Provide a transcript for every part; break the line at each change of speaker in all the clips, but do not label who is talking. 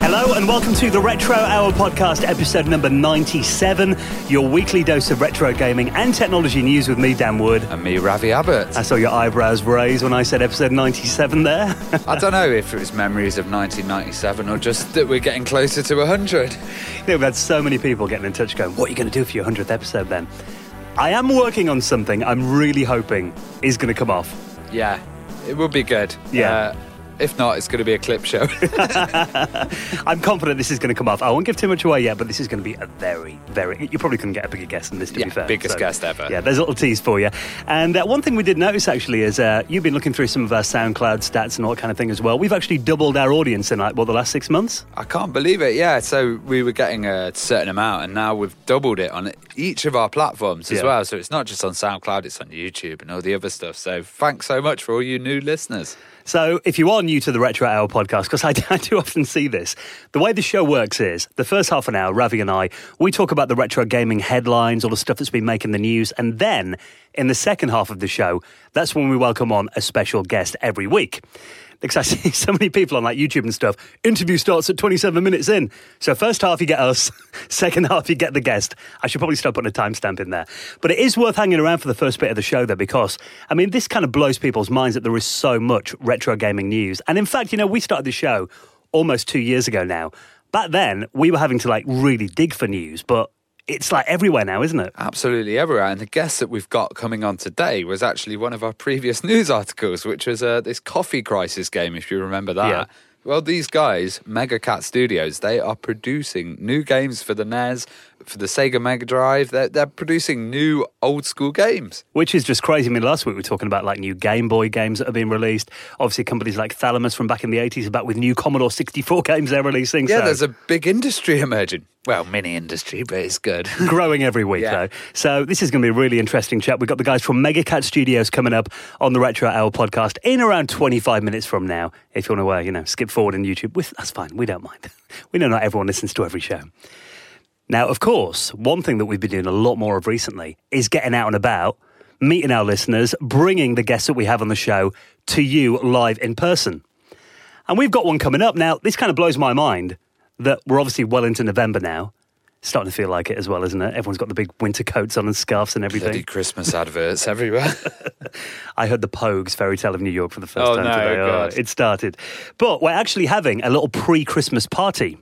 Hello and welcome to the Retro Hour podcast, episode number 97, your weekly dose of retro gaming and technology news with me, Dan Wood.
And me, Ravi Abbott.
I saw your eyebrows raise when I said episode 97 there.
I don't know if it was memories of 1997 or just that we're getting closer to 100.
You know, we've had so many people getting in touch going, What are you going to do for your 100th episode then? I am working on something I'm really hoping is going to come off.
Yeah, it will be good.
Yeah.
Uh, if not, it's going to be a clip show.
I'm confident this is going to come off. I won't give too much away yet, but this is going to be a very, very. You probably couldn't get a bigger guest than this, to
Yeah,
be fair.
biggest guest ever.
Yeah, there's a little tease for you. And uh, one thing we did notice actually is uh, you've been looking through some of our SoundCloud stats and all that kind of thing as well. We've actually doubled our audience in like what the last six months.
I can't believe it. Yeah, so we were getting a certain amount, and now we've doubled it on each of our platforms as
Yeah.
well. So it's not just on SoundCloud; it's on YouTube and all the other stuff. So thanks so much for all you new listeners.
So, if you are new to the Retro Hour podcast, because I, I do often see this, the way the show works is the first half an hour, Ravi and I, we talk about the retro gaming headlines, all the stuff that's been making the news. And then in the second half of the show, that's when we welcome on a special guest every week. Because I see so many people on like YouTube and stuff, interview starts at 27 minutes in. So, first half you get us, second half you get the guest. I should probably start putting a timestamp in there. But it is worth hanging around for the first bit of the show, though, because, I mean, this kind of blows people's minds that there is so much retro gaming news. And in fact, you know, we started the show almost two years ago now. Back then, we were having to like really dig for news, but it's like everywhere now, isn't it?
Absolutely everywhere. And the guest that we've got coming on today was actually one of our previous news articles, which was uh, this coffee crisis game, if you remember that.
Yeah.
Well, these guys, Mega Cat Studios, they are producing new games for the NES, for the Sega Mega Drive. They're, they're producing new old school games.
Which is just crazy. I mean, last week we were talking about like new Game Boy games that are being released. Obviously, companies like Thalamus from back in the 80s are back with new Commodore 64 games they're releasing.
Yeah,
so
there's a big industry emerging. Well, mini industry, but it's good.
growing every week,
Yeah.
though. So this is going to be a really interesting chat. We've got the guys from Mega Cat Studios coming up on the Retro Hour podcast in around 25 minutes from now. If you want to, uh, you know, skip forward in YouTube, with, that's fine. We don't mind. we know not everyone listens to every show. Now, of course, one thing that we've been doing a lot more of recently is getting out and about, meeting our listeners, bringing the guests that we have on the show to you live in person. And we've got one coming up. Now, this kind of blows my mind that we're obviously well into November now. Starting to feel like it as well, isn't it? Everyone's got the big winter coats on and scarves and everything.
Bloody Christmas adverts everywhere.
I heard the Pogues fairy tale of New York for the first
Oh,
time
no,
today.
God.
Oh, it started. But we're actually having a little pre Christmas party.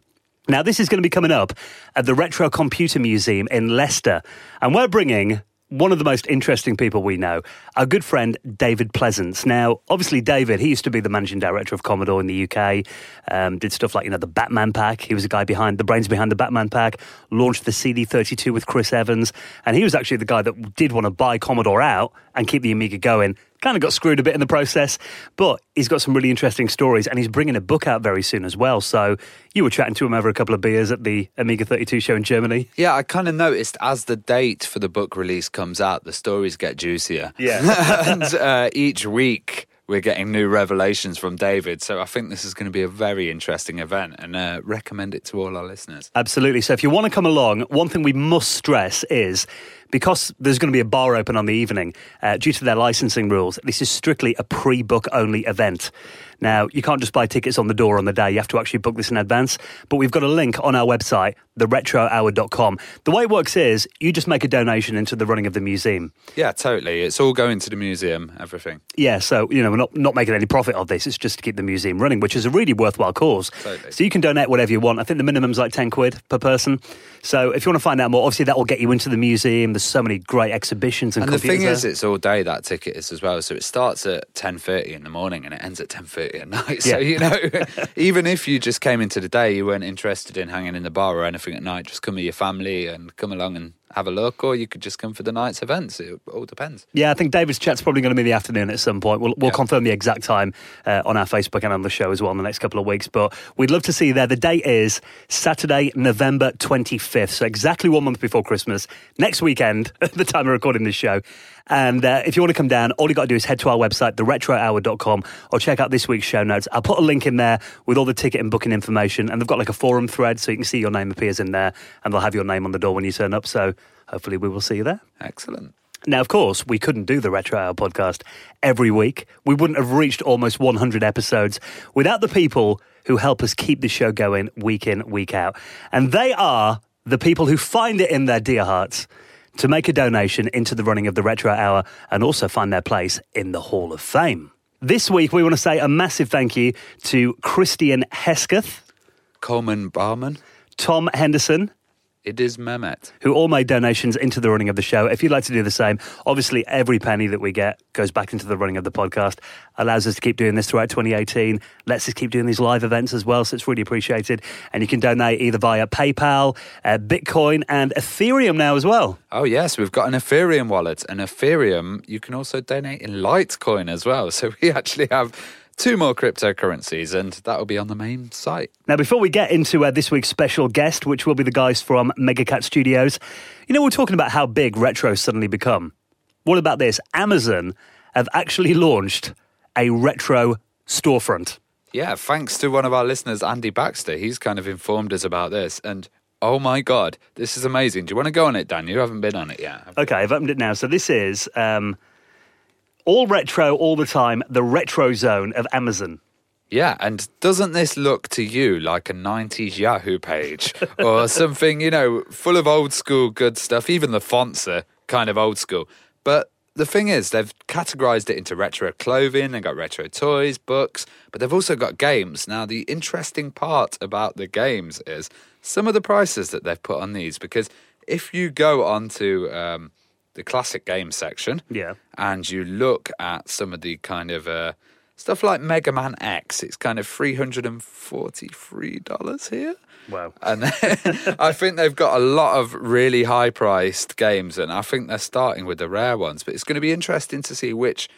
Now, this is going to be coming up at the Retro Computer Museum in Leicester. And we're bringing one of the most interesting people we know, our good friend David Pleasance. Now, obviously, David, he used to be the managing director of Commodore in the UK, um, did stuff like, you know, the Batman pack. He was the guy behind, the brains behind the Batman pack, launched the CD32 with Chris Evans. And he was actually the guy that did want to buy Commodore out and keep the Amiga going. Kind of got screwed a bit in the process, but he's got some really interesting stories and he's bringing a book out very soon as well. So you were chatting to him over a couple of beers at the Amiga 32 show in Germany.
Yeah, I kind of noticed as the date for the book release comes out, the stories get juicier.
Yeah.
and uh, each week we're getting new revelations from David. So I think this is going to be a very interesting event and uh, recommend it to all our listeners.
Absolutely. So if you want to come along, one thing we must stress is because there's going to be a bar open on the evening, uh, due to their licensing rules, this is strictly a pre book only event. Now, you can't just buy tickets on the door on the day, you have to actually book this in advance. But we've got a link on our website, theretrohour.com. The way it works is you just make a donation into the running of the museum.
Yeah, totally. It's all going to the museum, everything.
Yeah, so, you know, we're not, not making any profit of this, it's just to keep the museum running, which is a really worthwhile cause.
Totally.
So you can donate whatever you want. I think the minimum's like 10 quid per person. So if you want to find out more, obviously that will get you into the museum. There's so many great exhibitions and,
And the thing is, it's all day that ticket is as well. So it starts at ten thirty in the morning and it ends at ten thirty at night. So
Yeah.
you know, even if you just came into the day, you weren't interested in hanging in the bar or anything at night, just come with your family and come along and have a look, or you could just come for the night's events. It all depends.
Yeah, I think David's chat's probably going to be in the afternoon at some point. We'll, we'll
Yeah.
confirm the exact time uh, on our Facebook and on the show as well in the next couple of weeks. But we'd love to see you there. The date is Saturday, November 25th. So exactly one month before Christmas. Next weekend, at the time of recording this show. And uh, if you want to come down, all you got to do is head to our website, theretrohour.com, or check out this week's show notes. I'll put a link in there with all the ticket and booking information. And they've got like a forum thread so you can see your name appears in there and they'll have your name on the door when you turn up. So hopefully we will see you there.
Excellent.
Now, of course, we couldn't do the Retro Hour podcast every week. We wouldn't have reached almost 100 episodes without the people who help us keep the show going week in, week out. And they are the people who find it in their dear hearts to make a donation into the running of the Retro Hour and also find their place in the Hall of Fame. This week, we want to say a massive thank you to Kristian Hesketh,
Kolborn Barmen.
Tom Henderson,
Ediz Mehmet.
who all made donations into the running of the show. If you'd like to do the same, obviously every penny that we get goes back into the running of the podcast, allows us to keep doing this throughout 2018, lets us just keep doing these live events as well, so it's really appreciated. And you can donate either via PayPal, uh, Bitcoin, and Ethereum now as well.
Oh yes, we've got an Ethereum wallet. And Ethereum, you can also donate in Litecoin as well. So we actually have two more cryptocurrencies, and that will be on the main site.
Now, before we get into uh, this week's special guest, which will be the guys from Mega Cat Studios, you know, we're talking about how big retro suddenly become. What about this? Amazon have actually launched a retro storefront.
Yeah, thanks to one of our listeners, Andy Baxter. He's kind of informed us about this. And oh my God, this is amazing. Do you want to go on it, Dan? You haven't been on it yet.
Okay, I've opened it now. So this is um, all retro, all the time, the retro zone of Amazon.
Yeah, and doesn't this look to you like a 90s Yahoo page or something, you know, full of old school good stuff? Even the fonts are kind of old school. But the thing is, they've categorized it into retro clothing, they've got retro toys, books, but they've also got games. Now, the interesting part about the games is some of the prices that they've put on these, because if you go onto um, the classic game section,
Yeah.
and you look at some of the kind of uh, stuff like Mega Man X, it's kind of three hundred and forty-three dollars here.
Wow.
And I think they've got a lot of really high-priced games, and I think they're starting with the rare ones. But it's going to be interesting to see which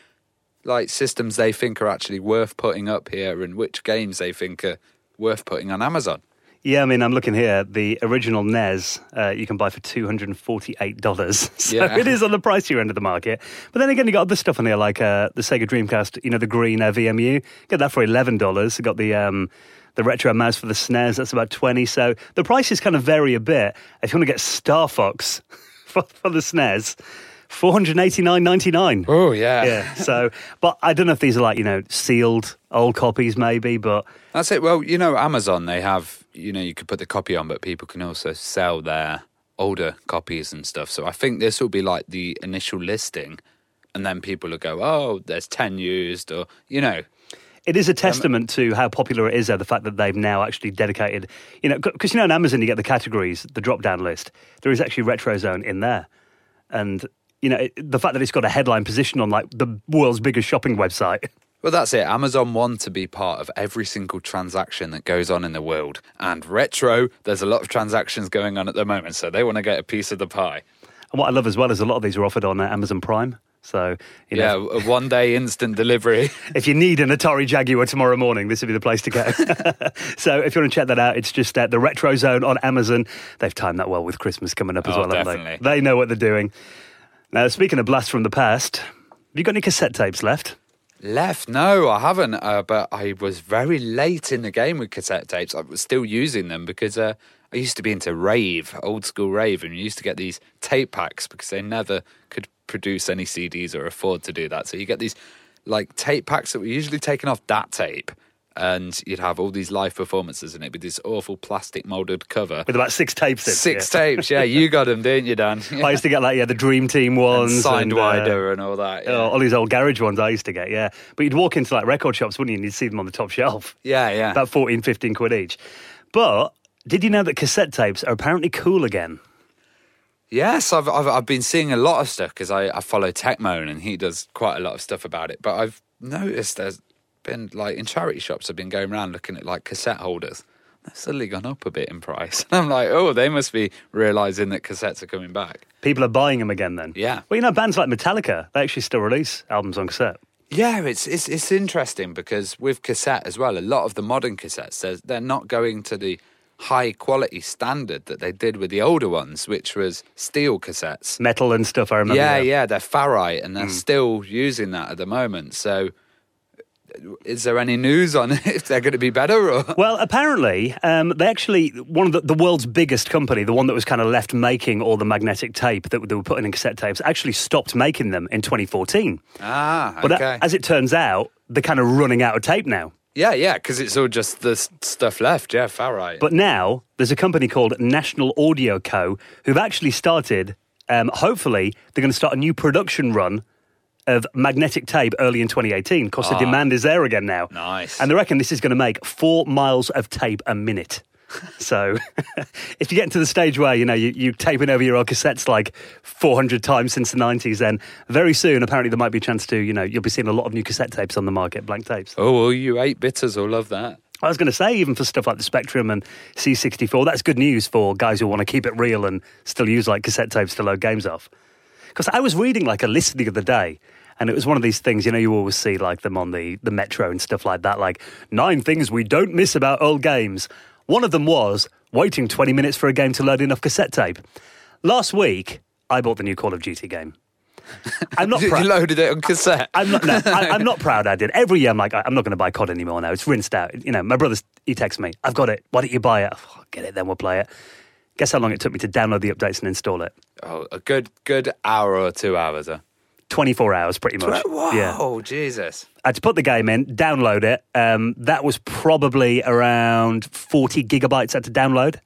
like systems they think are actually worth putting up here, and which games they think are worth putting on Amazon.
Yeah, I mean, I'm looking here. The original NES uh, you can buy for two hundred and forty-eight dollars. So
Yeah.
it is on the pricier end of the market. But then again, you got other stuff on there like uh, the Sega Dreamcast. You know, the green uh, VMU. Get that for eleven dollars. Got the um, the retro mouse for the SNES. That's about twenty. So the prices kind of vary a bit. If you want to get Star Fox for, for the SNES, four hundred eighty-nine ninety-nine.
Oh yeah,
Yeah. So, but I don't know if these are like you know sealed old copies, maybe. But
That's it. Well, you know, Amazon, they have, you know, you could put the copy on, but people can also sell their older copies and stuff. So I think this will be like the initial listing. And then people will go, oh, there's 10 used, or, you know,
It is a um, testament to how popular it is, though, the fact that they've now actually dedicated, you know, because you know, on Amazon you get the categories, the drop down list. There is actually Retro Zone in there. And, you know, it, the fact that it's got a headline position on like the world's biggest shopping website.
well, that's it. Amazon want to be part of every single transaction that goes on in the world. And retro, there's a lot of transactions going on at the moment. So they want to get a piece of the pie.
And what I love as well is a lot of these are offered on uh, Amazon Prime. So, you
Yeah,
know,
a one day instant delivery.
if you need an Atari Jaguar tomorrow morning, this would be the place to go. so, if you want to check that out, it's just uh, the Retro Zone on Amazon. They've timed that well with Christmas coming up as
Oh,
well, haven't
definitely.
they? They know what they're doing. Now, speaking of blasts from the past, have you got any cassette tapes left?
Left? No, I haven't. Uh, but I was very late in the game with cassette tapes. I was still using them because uh, I used to be into rave, old school rave, and you used to get these tape packs because they never could produce any CDs or afford to do that. So you get these like tape packs that were usually taken off that tape. And you'd have all these live performances, and it'd be this awful plastic molded cover.
With about six tapes in.
Six
yeah.
tapes, yeah. You got them, didn't you, Dan?
I used to get like yeah the Dream Team ones,
and signed
and, uh,
wider and all that.
oh,
Yeah,
all these old garage ones I used to get, yeah. But you'd walk into like record shops, wouldn't you? And you'd see them on the top shelf,
yeah. yeah.
about 14, 15 quid each. But did you know that cassette tapes are apparently cool again?
Yes, I've, I've I've been seeing a lot of stuff because I, I follow Techmoan and he does quite a lot of stuff about it. But I've noticed there's been like in charity shops. I've been going around looking at like cassette holders. They've suddenly gone up a bit in price. And I'm like, oh, they must be realizing that cassettes are coming back.
People are buying them again then.
Yeah.
Well, you know, bands like Metallica, they actually still release albums on cassette.
Yeah, it's it's it's interesting because with cassette as well, a lot of the modern cassettes they're, they're not going to the high quality standard that they did with the older ones, which was steel cassettes.
Metal and stuff, I remember.
Yeah,
that.
yeah, they're ferrite and they're hmm. still using that at the moment. So, is there any news on if they're going to be better or?
Well, apparently, um, they actually one of the, the world's biggest company, the one that was kind of left making all the magnetic tape that they were putting in cassette tapes, actually stopped making them in 2014.
Ah,
But uh, as it turns out, they're kind of running out of tape now.
yeah, yeah, because it's all just the stuff left. Yeah, far right.
But now there's a company called National Audio Co. who've actually started. Um, hopefully, they're going to start a new production run of magnetic tape early in 2018 because the ah. demand is there again now.
Nice.
And they reckon this is going to make four miles of tape a minute. So, if you get to the stage where you know you, you're taping over your old cassettes like 400 times since the 90s, then very soon apparently there might be a chance to you know you'll be seeing a lot of new cassette tapes on the market, blank tapes.
oh, well, you eight bitters will love that.
I was going to say, even for stuff like the Spectrum and C64, that's good news for guys who want to keep it real and still use like cassette tapes to load games off. Because I was reading like a list the other day, and it was one of these things, you know, you always see like them on the, the Metro and stuff like that, like nine things we don't miss about old games. One of them was waiting 20 minutes for a game to load enough cassette tape. Last week, I bought the new Call of Duty game. I'm not
You loaded it on cassette.
I'm not. No, I, I'm not proud. I did every year. I'm like, I'm not going to buy COD anymore now. It's rinsed out. You know, my brother he texts me, "I've got it. Why don't you buy it? Oh, get it, then we'll play it." Guess how long it took me to download the updates and install it?
oh, a good good hour or two hours. Huh?
24 hours, pretty much.
Whoa,
Yeah.
Jesus.
I had to put the game in, download it. Um, that was probably around 40 gigabytes I had to download.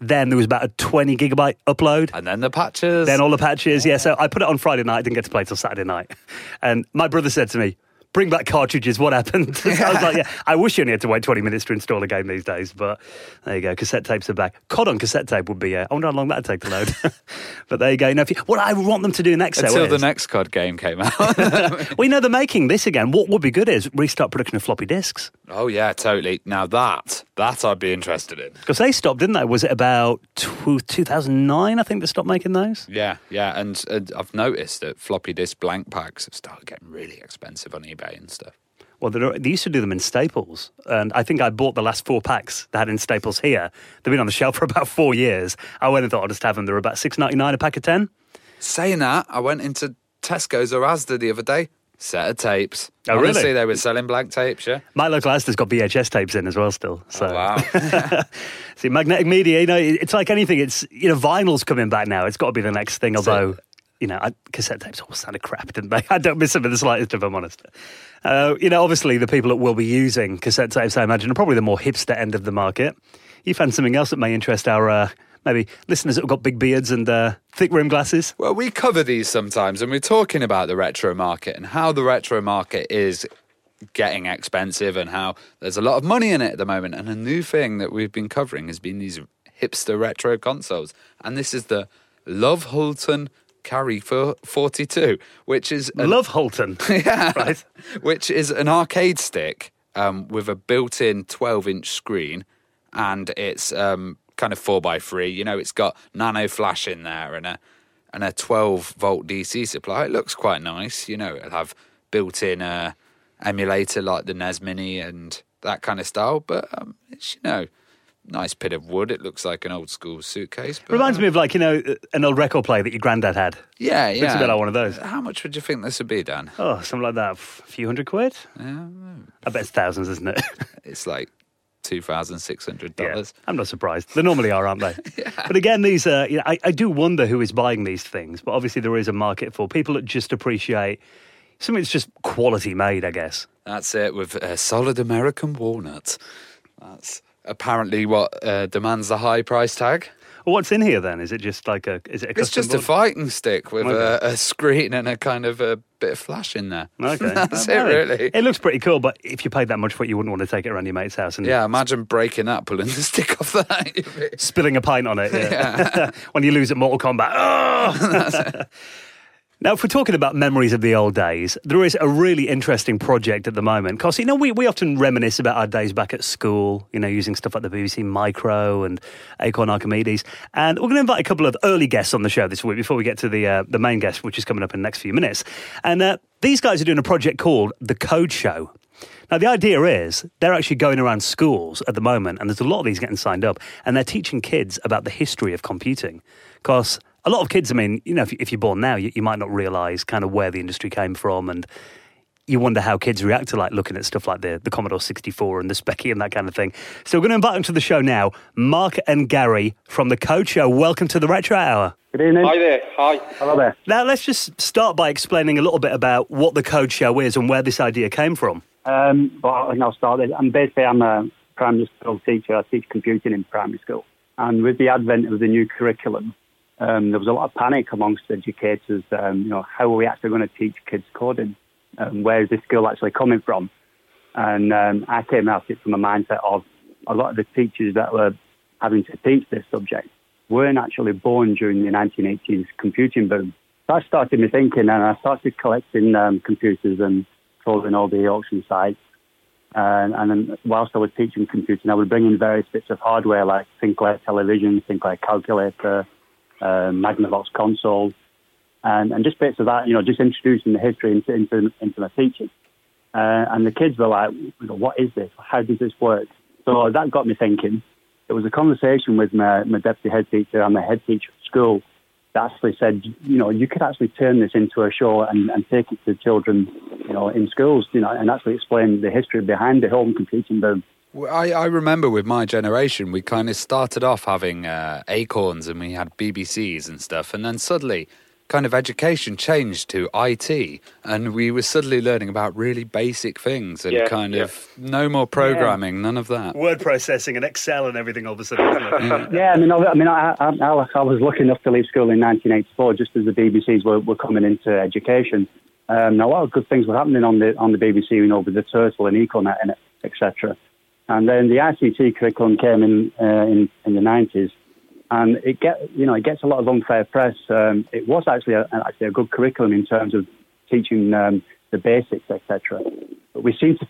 Then there was about a 20 gigabyte upload.
And then the patches.
Then all the patches, yeah. So I put it on Friday night. Didn't get to play till Saturday night. And my brother said to me, "Bring back cartridges. What happened?" So I was like, "Yeah, I wish you only had to wait twenty minutes to install a game these days." But there you go. Cassette tapes are back. COD on cassette tape would be. Uh, I wonder how long that'd take to load. but there you go. You know, if you, what I want them to do next, though,
until the
is-
next COD game came out.
well, you know, they're making this again. What would be good is restart production of floppy disks
oh yeah, totally. Now that that I'd be interested in.
because they stopped, didn't they? Was it about two thousand nine? I think they stopped making those.
Yeah, yeah, and, and I've noticed that floppy disk blank packs have started getting really expensive on eBay and stuff.
Well, they're- used to do them in Staples, and I think I bought the last four packs they had in Staples here. They've been on the shelf for about four years. I went and thought I'd just have them. They're about six ninety nine a pack of ten.
Saying that, I went into Tesco's or Asda the other day. Set of tapes.
Oh, really?
Honestly, they were selling blank tapes. Yeah.
My local Asda's got VHS tapes in as well, still. So,
Oh, wow.
see, magnetic media, you know, it's like anything. It's you know, vinyl's coming back now. It's got to be the next thing. Although, you know, I, cassette tapes always sounded crap, didn't they? I don't miss them in the slightest, if I'm honest. Uh, you know, obviously, the people that will be using cassette tapes, I imagine, are probably the more hipster end of the market. You found something else that may interest our uh, maybe listeners that have got big beards and uh, thick rim glasses.
Well, we cover these sometimes, and we're talking about the retro market and how the retro market is getting expensive and how there's a lot of money in it at the moment. And a new thing that we've been covering has been these hipster retro consoles. And this is the Love Hulton Carry for 42, which is an,
Love Holton.
yeah,
Right.
which is an arcade stick um, with a built-in 12-inch screen, and it's um, kind of four by three. You know, it's got nano flash in there and a and a 12 volt DC supply. It looks quite nice. You know, it'll have built-in uh, emulator like the NES Mini and that kind of style. But um, it's you know nice bit of wood. It looks like an old school suitcase. But,
Reminds
uh,
me of like you know an old record player that your granddad had.
Yeah, yeah.
Looks a bit like one of those.
How much would you think this would be, Dan?
Oh, something like that. A few hundred quid.
Yeah,
I bet it's thousands, isn't it?
it's like two thousand six hundred
Yeah,
dollars.
I'm not surprised. They normally are, aren't they? But again, these, uh, you know, I, I do wonder who is buying these things. But obviously, there is a market for people that just appreciate something that's just quality made. I guess.
That's it with a solid American walnut. That's apparently what uh, demands the high price tag.
Well, what's in here then? Is it just like a? Is it a
It's just a fighting stick with
Okay.
a, a screen and a kind of a bit of flash in there.
Okay,
That's it, really.
It looks pretty cool, but if you paid that much for it, you wouldn't want to take it around your mate's house and
Yeah, imagine breaking that, pulling the stick off that.
spilling a pint on it. Yeah. when you lose at Mortal Kombat. Oh! Now, if we're talking about memories of the old days, there is a really interesting project at the moment. Because, you know, we, we often reminisce about our days back at school, you know, using stuff like the BBC Micro and Acorn Archimedes. And we're going to invite a couple of early guests on the show this week before we get to the, uh, the main guest, which is coming up in the next few minutes. And uh, these guys are doing a project called The Code Show. Now, the idea is they're actually going around schools at the moment, and there's a lot of these getting signed up, and they're teaching kids about the history of computing. Because a lot of kids, I mean, you know, if, if you're born now, you, you might not realize kind of where the industry came from, and you wonder how kids react to like looking at stuff like the, the Commodore 64 and the Specky and that kind of thing. So we're going to invite them to the show now. Mark and Gary from the Code Show. Welcome to the Retro Hour.
Good evening.
Hi there. Hi.
Hello there.
Now, let's just start by explaining a little bit about what the Code Show is and where this idea came from.
Um, well, I think I'll start. with- I'm basically I'm a primary school teacher. I teach computing in primary school, and with the advent of the new curriculum, um, there was a lot of panic amongst educators. Um, you know, how are we actually going to teach kids coding? Um, where is this skill actually coming from? And um, I came at it from a mindset of a lot of the teachers that were having to teach this subject weren't actually born during the 1980s computing boom. That started me thinking, and I started collecting um, computers and trawling all the auction sites. And, and then whilst I was teaching computing, I would bring in various bits of hardware like Sinclair television, Sinclair calculator, uh, Magnavox console, and, and just bits of that, you know, just introducing the history into, into, into my teaching. Uh, and the kids were like, what is this? How does this work? So that got me thinking. It was a conversation with my, my deputy head teacher and my head teacher at school that actually said, you know, you could actually turn this into a show and, and take it to children, you know, in schools, you know, and actually explain the history behind the home computing boom.
Well, I, I remember with my generation, we kind of started off having uh, acorns and we had BBCs and stuff, and then suddenly, kind of education changed to IT, and we were suddenly learning about really basic things and
Yeah,
kind
yeah.
of no more programming, none of that.
Word processing and Excel and everything all of a sudden, isn't?
Yeah, I mean, I, I mean, I, I, I I was lucky enough to leave school in 1984, just as the BBCs were, were coming into education. Um, a lot of good things were happening on the on the BBC, you know, with the Turtle and Econet and etc. And then the ICT curriculum came in uh, in, in the 90s, and it get you know it gets a lot of unfair press. Um, it was actually a, actually a good curriculum in terms of teaching um, the basics, etc. But we seem to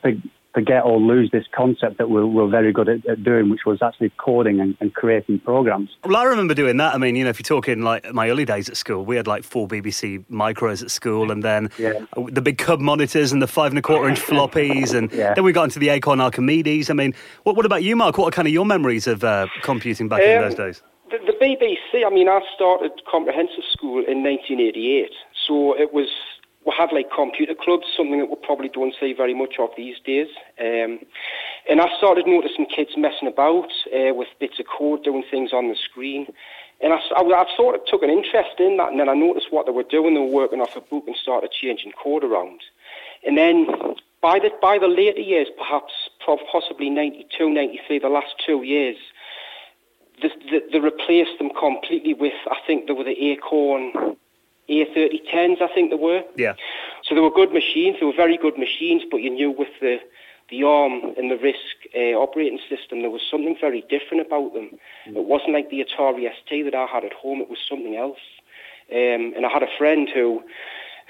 forget or lose this concept that we're, we're very good at, at doing, which was actually coding and, and creating programs.
Well, I remember doing that. I mean, you know, if you're talking like my early days at school, we had like four BBC micros at school, and then
Yeah.
the big Cub monitors and the five and a quarter inch floppies, and
Yeah.
then we got into the Acorn Archimedes. I mean, what, what about you, Mark? What are kind of your memories of uh, computing back in
Um,
those days?
The, the BBC, I mean, I started comprehensive school in 1988, so it was, we had like computer clubs, something that we probably don't see very much of these days. Um, and I started noticing kids messing about uh, with bits of code, doing things on the screen. And I sort of took an interest in that, and then I noticed what they were doing. They were working off a book and started changing code around. And then by the, by the later years, perhaps possibly 92, 93, the last two years, the, the, they replaced them completely with, I think they were the Acorn A3010s, I think they were.
Yeah.
So they were good machines. They were very good machines, but you knew with the the ARM and the RISC uh, operating system, there was something very different about them. It wasn't like the Atari ST that I had at home. It was something else. Um, and I had a friend who,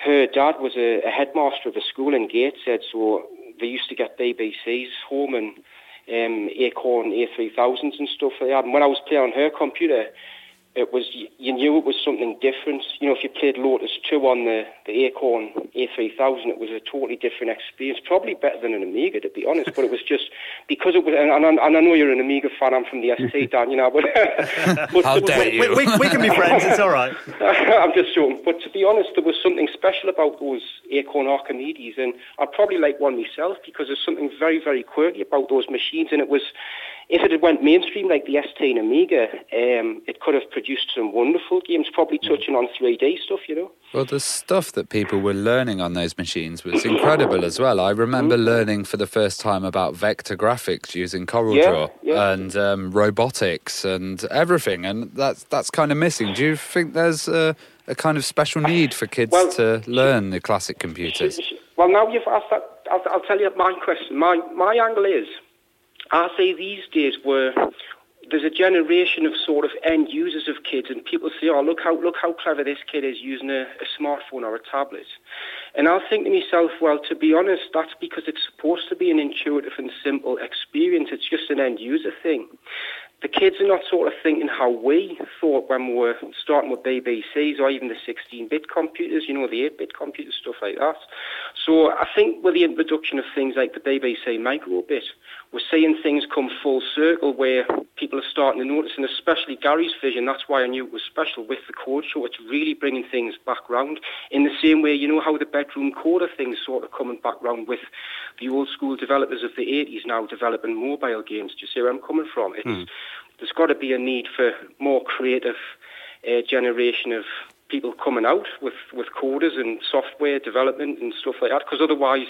her dad was a, a headmaster of a school in Gateshead, so they used to get BBCs home and um, Acorn A3000s and stuff like that. And when I was playing on her computer, it was you knew it was something different. You know, if you played Lotus 2 on the, the Acorn A3000, it was a totally different experience. Probably better than an Amiga, to be honest. But it was just because it was, and, and, and I know you're an Amiga fan. I'm from the ST, Dan. You know, but,
but how dare you?
We, we, we, can be friends. It's all right.
I'm just joking. But to be honest, there was something special about those Acorn Archimedes, and I'd probably like one myself because there's something very, very quirky about those machines, and it was if it had went mainstream like the ST and Amiga, um, it could have produced some wonderful games, probably mm. touching on 3D stuff, you know.
Well, the stuff that people were learning on those machines was incredible as well. I remember mm. learning for the first time about vector graphics using CorelDRAW yeah, yeah. and um, robotics and everything, and that's that's kind of missing. Do you think there's a, a kind of special need for kids well, to learn the classic computers?
Well, now you've asked that, I'll, I'll tell you my question. My my angle is I say these days where there's a generation of sort of end users of kids, and people say, "Oh, look how look how clever this kid is using a, a smartphone or a tablet." And I'll think to myself, well, to be honest, that's because it's supposed to be an intuitive and simple experience. It's just an end user thing the kids are not sort of thinking how we thought when we were starting with BBCs or even the 16-bit computers, you know, the 8-bit computers, stuff like that. So I think with the introduction of things like the BBC microbit, we're seeing things come full circle where people are starting to notice, and especially Gary's vision, that's why I knew it was special with the code show. It's really bringing things back round in the same way, you know, how the bedroom coder things sort of coming back round with the old school developers of the 80s now developing mobile games. Do you see where I'm coming from? It's, mm. There's got to be a need for more creative uh, generation of people coming out with, with coders and software development and stuff like that, because otherwise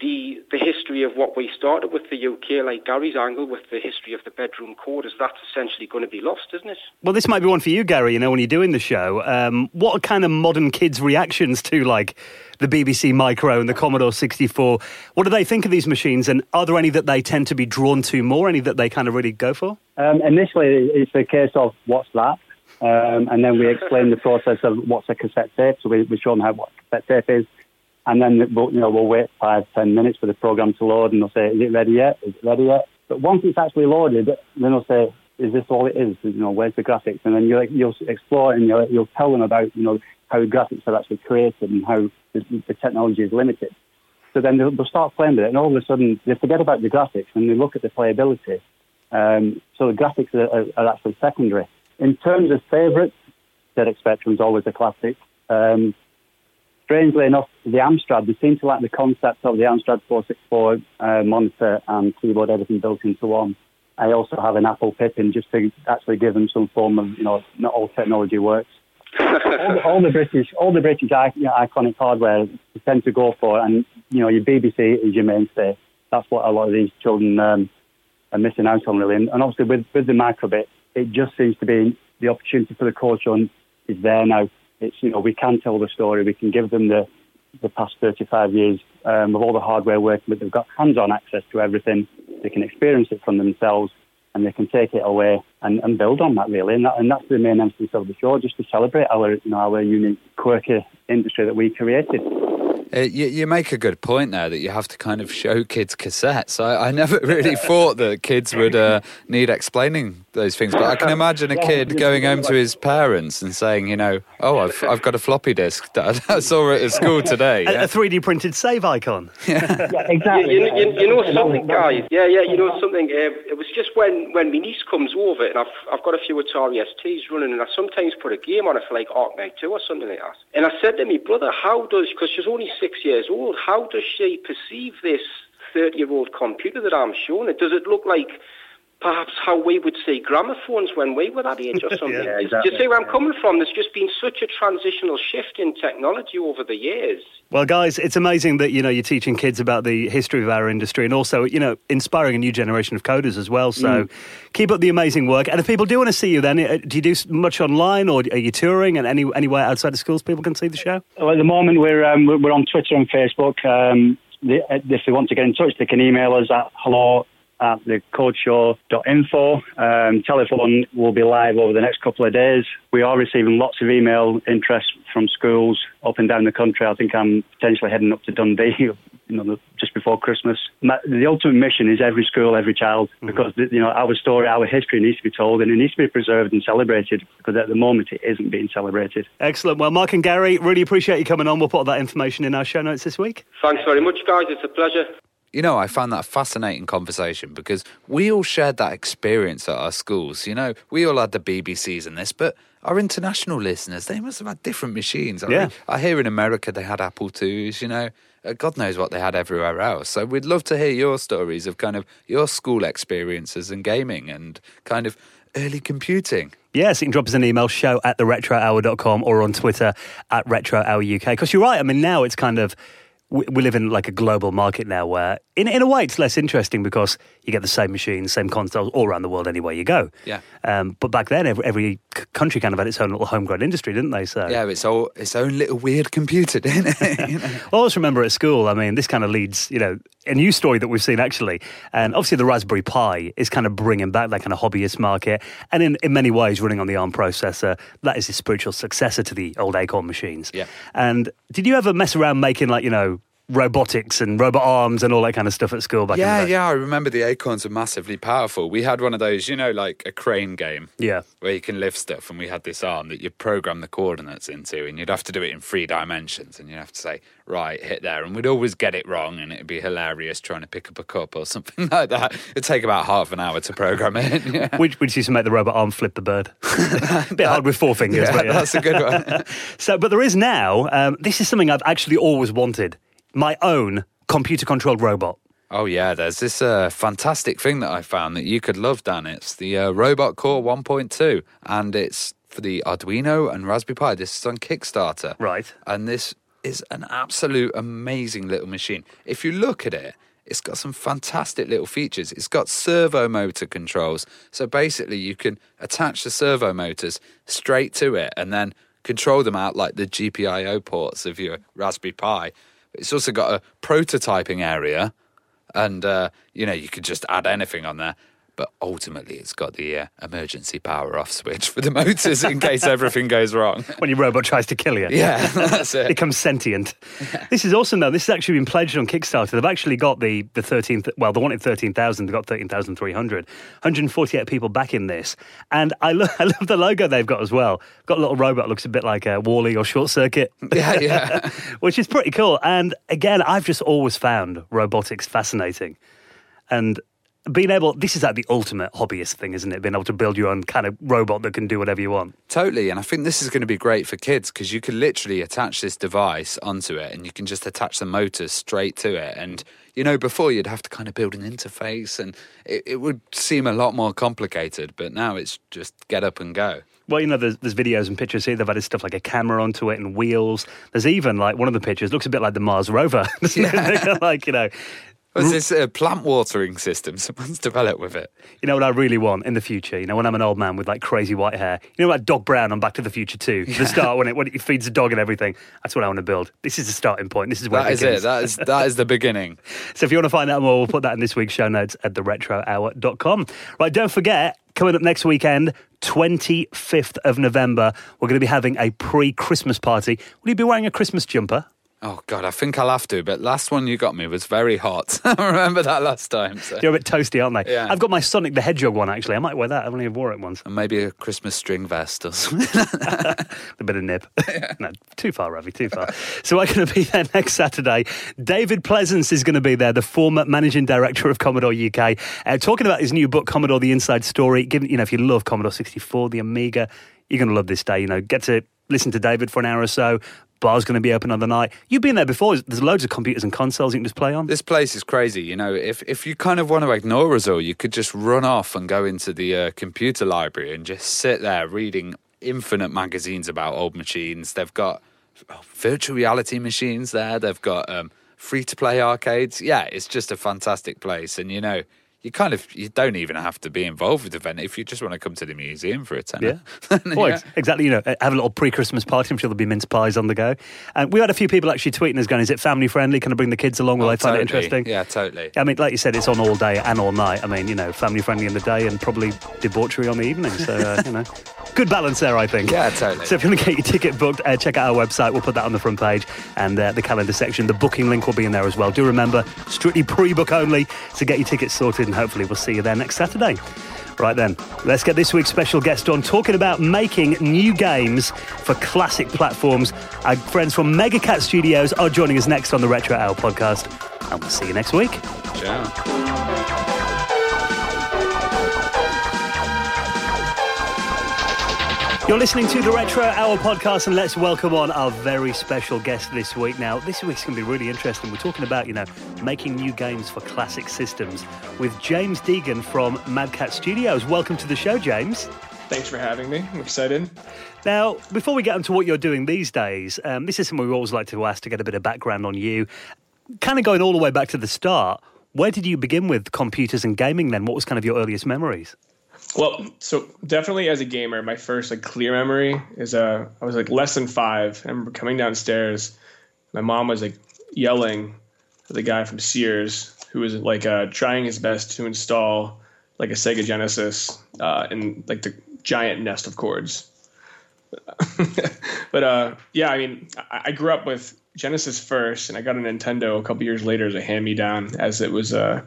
the the history of what we started with the UK, like Gary's angle with the history of the bedroom coders, that's essentially going to be lost, isn't it?
Well, this might be one for you, Gary. You know, when you're doing the show, um, what are kind of modern kids' reactions to like the BBC Micro and the Commodore 64? What do they think of these machines, and are there any that they tend to be drawn to more? Any that they kind of really go for?
Um, initially, it's a case of what's that. Um, and then we explain the process of what's a cassette tape. So we, we show them how what cassette tape is, and then we'll, you know, we'll wait five, ten minutes for the program to load, and they'll say, "Is it ready yet? Is it ready yet?" But once it's actually loaded, then they'll say, "Is this all it is? You know, where's the graphics?" And then you'll, you'll explore and you'll, you'll tell them about, you know, how graphics are actually created and how the, the technology is limited. So then they'll, they'll, start playing with it, and all of a sudden they forget about the graphics and they look at the playability. Um, so the graphics are, are, are, actually secondary. In terms of favourites, ZX Spectrum is always a classic. Um, strangely enough, the Amstrad, they seem to like the concept of the Amstrad 464 uh, monitor and keyboard, everything built into one. I also have an Apple Pippin just to actually give them some form of, you know, not all technology works. all, the, all, the, British, all the British you know, iconic hardware tend to go for, and you know, your BBC is your mainstay. That's what a lot of these children um, are missing out on, really. And, and obviously, with, with the microbit, it just seems to be the opportunity for the culture is there now it's you know we can tell the story. We can give them the the past 35 years um, of all the hardware working, but they've got hands-on access to everything. They can experience it from themselves, and they can take it away and, and build on that really. And, that, and that's the main emphasis of the show, just to celebrate our you know our unique, quirky industry that we created.
Uh, you, you, make a good point there that you have to kind of show kids cassettes. I, I never really thought that kids would uh, need explaining those things, but I can imagine a kid going home to his parents and saying, you know, oh, I've, I've got a floppy disk that I saw it at school today.
Yeah? A, 3D printed save icon.
Yeah, yeah exactly.
You, you, you, know something, guys? Yeah, yeah, you know something? Uh, it was just when, when my niece comes over and I've, I've got a few Atari STs running and I sometimes put a game on it for like Arkanoid 2 or something like that. And I said to my brother, how does, because she's only six years old, how does she perceive this 30 year old computer that I'm showing her? Does it look like perhaps how we would see gramophones when we were that age or something. yeah, exactly. Do you see where I'm coming from? There's just been such a transitional shift in technology over the years.
Well, guys, it's amazing that you know you're teaching kids about the history of our industry and also you know inspiring a new generation of coders as well. So mm. keep up the amazing work. And if people do want to see you, then uh, do you do much online or are you touring and any anywhere outside of schools people can see the show?
Well, at the moment we're um, we're on Twitter and Facebook. Um, uh, if they want to get in touch, they can email us at hello at the codeshow.info. Um, telephone will be live over the next couple of days. We are receiving lots of email interest from schools up and down the country. I think I'm potentially heading up to Dundee you know, just before Christmas. The ultimate mission is every school, every child, mm-hmm. because you know our story, our history needs to be told, and it needs to be preserved and celebrated. Because at the moment, it isn't being celebrated.
Excellent. Well, Mark and Gary, really appreciate you coming on. We'll put all that information in our show notes this week.
Thanks very much, guys. It's a pleasure.
You know, I found that a fascinating conversation because we all shared that experience at our schools. You know, we all had the BBCs and this, but our international listeners, they must have had different machines. I,
yeah.
I hear in America they had Apple IIs, you know. Uh, God knows what they had everywhere else. So we'd love to hear your stories of kind of your school experiences and gaming and kind of early computing.
Yes, you can drop us an email, show at the retrohour.com or on Twitter at retrohouruk. Because you're right, I mean, now it's kind of we, we live in like a global market now where, in, in a way, it's less interesting because you get the same machines, same consoles all around the world anywhere you go.
Yeah.
Um, but back then, every, every country kind of had its own little homegrown industry, didn't they? So
yeah, it's all its own little weird computer, didn't it? you know? I
always remember at school. I mean, this kind of leads, you know, a new story that we've seen actually, and obviously the Raspberry Pi is kind of bringing back that kind of hobbyist market, and in, in many ways running on the ARM processor. That is the spiritual successor to the old Acorn machines.
Yeah.
And did you ever mess around making like you know robotics and robot arms and all that kind of stuff at school back
yeah,
in the day.
Yeah, I remember the acorns were massively powerful. We had one of those, you know, like a crane game.
Yeah.
Where you can lift stuff and we had this arm that you program the coordinates into and you'd have to do it in three dimensions and you'd have to say, right, hit there. And we'd always get it wrong and it'd be hilarious trying to pick up a cup or something like that. It'd take about half an hour to program it. Yeah.
Which, which used to make the robot arm flip the bird. a bit hard with four fingers.
Yeah,
but yeah.
that's a good one.
so, but there is now, um, this is something I've actually always wanted my own computer controlled robot.
Oh yeah, there's this uh, fantastic thing that I found that you could love, Dan. It's the uh, Robot Core 1.2, and it's for the Arduino and Raspberry Pi. This is on Kickstarter,
right?
And this is an absolute amazing little machine. If you look at it, it's got some fantastic little features. It's got servo motor controls, so basically you can attach the servo motors straight to it, and then control them out like the GPIO ports of your Raspberry Pi it's also got a prototyping area, and uh, you know you could just add anything on there but ultimately it's got the uh, emergency power off switch for the motors in case everything goes wrong.
When your robot tries to kill you.
Yeah, that's it.
Becomes sentient. Yeah. This is awesome though. This has actually been pledged on Kickstarter. They've actually got the, the 13th, well, they wanted 13,000, they've got 13,300. 148 people back in this. And I, lo- I love the logo they've got as well. Got a little robot looks a bit like a WALL-E or Short Circuit.
Yeah, yeah.
Which is pretty cool. And again, I've just always found robotics fascinating. And being able this is like the ultimate hobbyist thing isn't it being able to build your own kind of robot that can do whatever you want
totally and i think this is going to be great for kids because you can literally attach this device onto it and you can just attach the motors straight to it and you know before you'd have to kind of build an interface and it, it would seem a lot more complicated but now it's just get up and go
well, you know, there's, there's videos and pictures here. They've added stuff like a camera onto it and wheels. There's even like one of the pictures looks a bit like the Mars rover. Yeah. like you know,
was this a plant watering system someone's developed with it?
You know what I really want in the future? You know, when I'm an old man with like crazy white hair, you know, like Doc Brown on Back to the Future 2, yeah. the start when it, when it feeds the dog and everything. That's what I want to build. This is the starting point. This is where
that
it
is it. That is, that is the beginning.
so if you want to find out more, we'll put that in this week's show notes at theretrohour.com. Right, don't forget, coming up next weekend, 25th of November, we're going to be having a pre Christmas party. Will you be wearing a Christmas jumper?
Oh God, I think I'll have to. But last one you got me was very hot. I remember that last time. So.
They're a bit toasty, aren't they?
Yeah.
I've got my Sonic the Hedgehog one actually. I might wear that. I've only wore it once.
And maybe a Christmas string vest or something.
a bit of nib. Yeah. No, too far, Ravi. Too far. so I'm going to be there next Saturday. David Pleasance is going to be there, the former managing director of Commodore UK, uh, talking about his new book, Commodore: The Inside Story. Given you know, if you love Commodore 64, the Amiga, you're going to love this day. You know, get to listen to David for an hour or so, bar's going to be open on the night. You've been there before. There's loads of computers and consoles you can just play on.
This place is crazy. You know, if if you kind of want to ignore us all, you could just run off and go into the uh, computer library and just sit there reading infinite magazines about old machines. They've got oh, virtual reality machines there. They've got um, free to play arcades. Yeah, it's just a fantastic place. And you know, you kind of you don't even have to be involved with the event if you just want to come to the museum for a tenner.
Yeah. well, yeah. exactly. You know, have a little pre-Christmas party. I'm sure there'll be mince pies on the go. And we had a few people actually tweeting us going, "Is it family friendly? Can I bring the kids along? Will
oh,
they find it interesting?"
Yeah, totally.
I mean, like you said, it's on all day and all night. I mean, you know, family friendly in the day and probably debauchery on the evening. So, uh, you know, good balance there, I think.
Yeah, totally.
So if you want to get your ticket booked, uh, check out our website. We'll put that on the front page and uh, the calendar section. The booking link will be in there as well. Do remember, strictly pre-book only. So get your tickets sorted, and hopefully we'll see you there next Saturday. Right then, let's get this week's special guest on talking about making new games for classic platforms. Our friends from Mega Cat Studios are joining us next on the Retro Hour podcast, and we'll see you next week.
Ciao.
You're listening to the Retro Hour podcast, and let's welcome on our very special guest this week. Now, this week's going to be really interesting. We're talking about, you know, making new games for classic systems with James Deighan from Mega Cat Studios. Welcome to the show, James.
Thanks for having me. I'm excited.
Now, before we get into what you're doing these days, um, this is something we always like to ask to get a bit of background on you. Kind of going all the way back to the start, where did you begin with computers and gaming then? What was kind of your earliest memories?
Well, so definitely as a gamer, my first like clear memory is uh I was like less than five. I remember coming downstairs, my mom was like yelling at the guy from Sears who was like uh, trying his best to install like a Sega Genesis uh, in like the giant nest of cords. but uh, yeah, I mean, I, I, grew up with Genesis first, and I got a Nintendo a couple years later as a hand me down, as it was uh,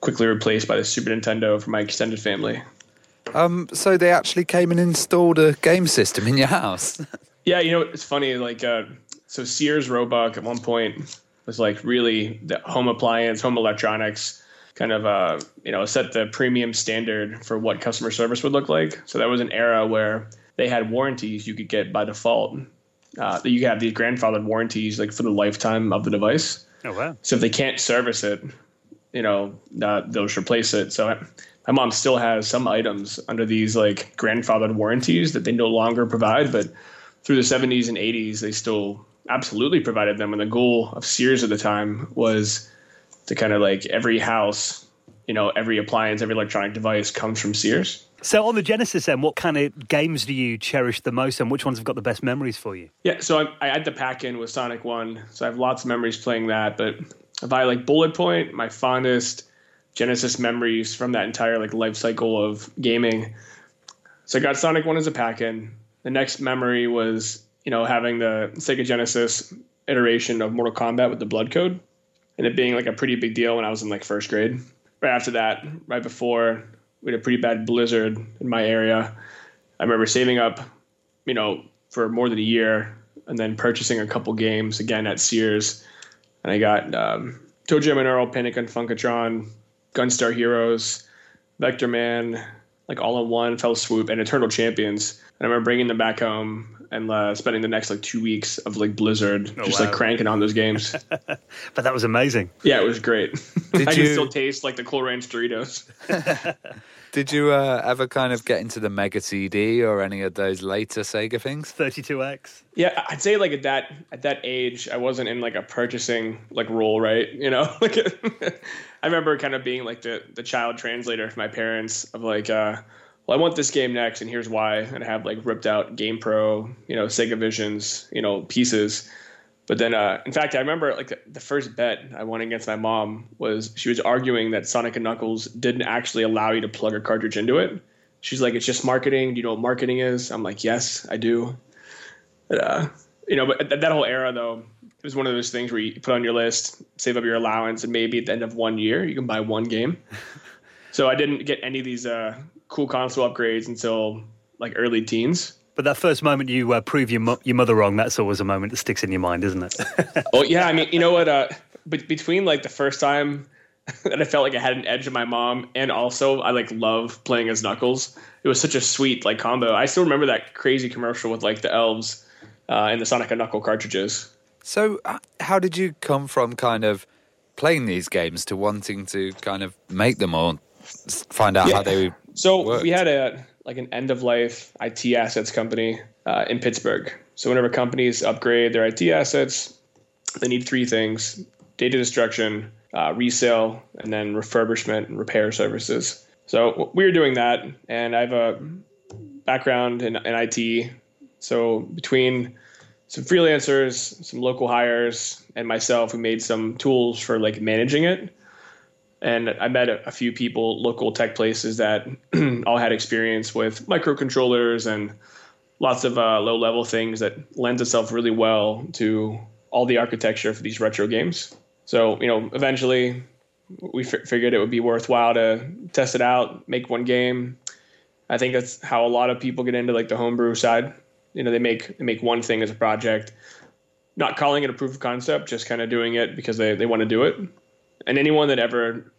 quickly replaced by the Super Nintendo for my extended family.
Um, so they actually came and installed a game system in your house.
yeah, you know it's funny. Like, uh, so Sears Roebuck at one point was like really the home appliance, home electronics, kind of uh, you know set the premium standard for what customer service would look like. So that was an era where they had warranties you could get by default. Uh, you could have these grandfathered warranties like for the lifetime of the device.
Oh wow!
So if they can't service it, you know, uh, they'll just replace it. So my mom still has some items under these like grandfathered warranties that they no longer provide, but through the 70s and 80s, they still absolutely provided them. And the goal of Sears at the time was to kind of like every house, you know, every appliance, every electronic device comes from Sears.
So on the Genesis then, what kind of games do you cherish the most and which ones have got the best memories for you?
Yeah, so I, I had the pack in with Sonic 1, so I have lots of memories playing that. But if I like Bullet Point, my fondest Genesis memories from that entire like life cycle of gaming. So I got Sonic One as a pack in. The next memory was you know having the Sega Genesis iteration of Mortal Kombat with the Blood Code, and it being like a pretty big deal when I was in like first grade. Right after that, right before we had a pretty bad blizzard in my area. I remember saving up, you know, for more than a year, and then purchasing a couple games again at Sears, and I got um, ToeJam and Earl, Panic on Funkotron, Gunstar Heroes, Vector Man, like all in one fell swoop, and Eternal Champions. And I remember bringing them back home and uh, spending the next like two weeks of like Blizzard, oh, just wow. like cranking on those games.
but that was amazing.
Yeah, it was great. Did I you... can still taste like the Cool Ranch Doritos.
Did you uh, ever kind of get into the Mega CD or any of those later Sega things?
32X.
Yeah, I'd say like at that at that age, I wasn't in like a purchasing like role, right? You know, like I remember kind of being like the the child translator for my parents of like, uh, well, I want this game next, and here's why, and I have like ripped out Game Pro, you know, Sega Visions, you know, pieces but then, uh, in fact, I remember like the first bet I won against my mom was she was arguing that Sonic and Knuckles didn't actually allow you to plug a cartridge into it. She's like, "It's just marketing. Do you know what marketing is?" I'm like, "Yes, I do." But, uh, you know, but that whole era though, it was one of those things where you put on your list, save up your allowance, and maybe at the end of one year you can buy one game. so I didn't get any of these uh, cool console upgrades until like early teens.
But that first moment you uh, prove your mo- your mother wrong, that's always a moment that sticks in your mind, isn't it?
oh yeah, I mean, you know what? Uh, but between like the first time that I felt like I had an edge of my mom, and also I like love playing as Knuckles. It was such a sweet like combo. I still remember that crazy commercial with like the elves uh, and the Sonic and Knuckle cartridges.
So, uh, how did you come from kind of playing these games to wanting to kind of make them or find out yeah. how they?
So worked? we had a like an end of life IT assets company uh, in Pittsburgh. So whenever companies upgrade their IT assets, they need three things: data destruction, uh, resale, and then refurbishment and repair services. So we were doing that, and I have a background in, in IT. So between some freelancers, some local hires, and myself, we made some tools for like managing it. And I met a, a few people, local tech places that all had experience with microcontrollers and lots of uh, low level things that lends itself really well to all the architecture for these retro games. So, you know, eventually we f- figured it would be worthwhile to test it out, make one game. I think that's how a lot of people get into like the homebrew side. You know, they make they make one thing as a project, not calling it a proof of concept, just kind of doing it because they, they want to do it. And anyone that ever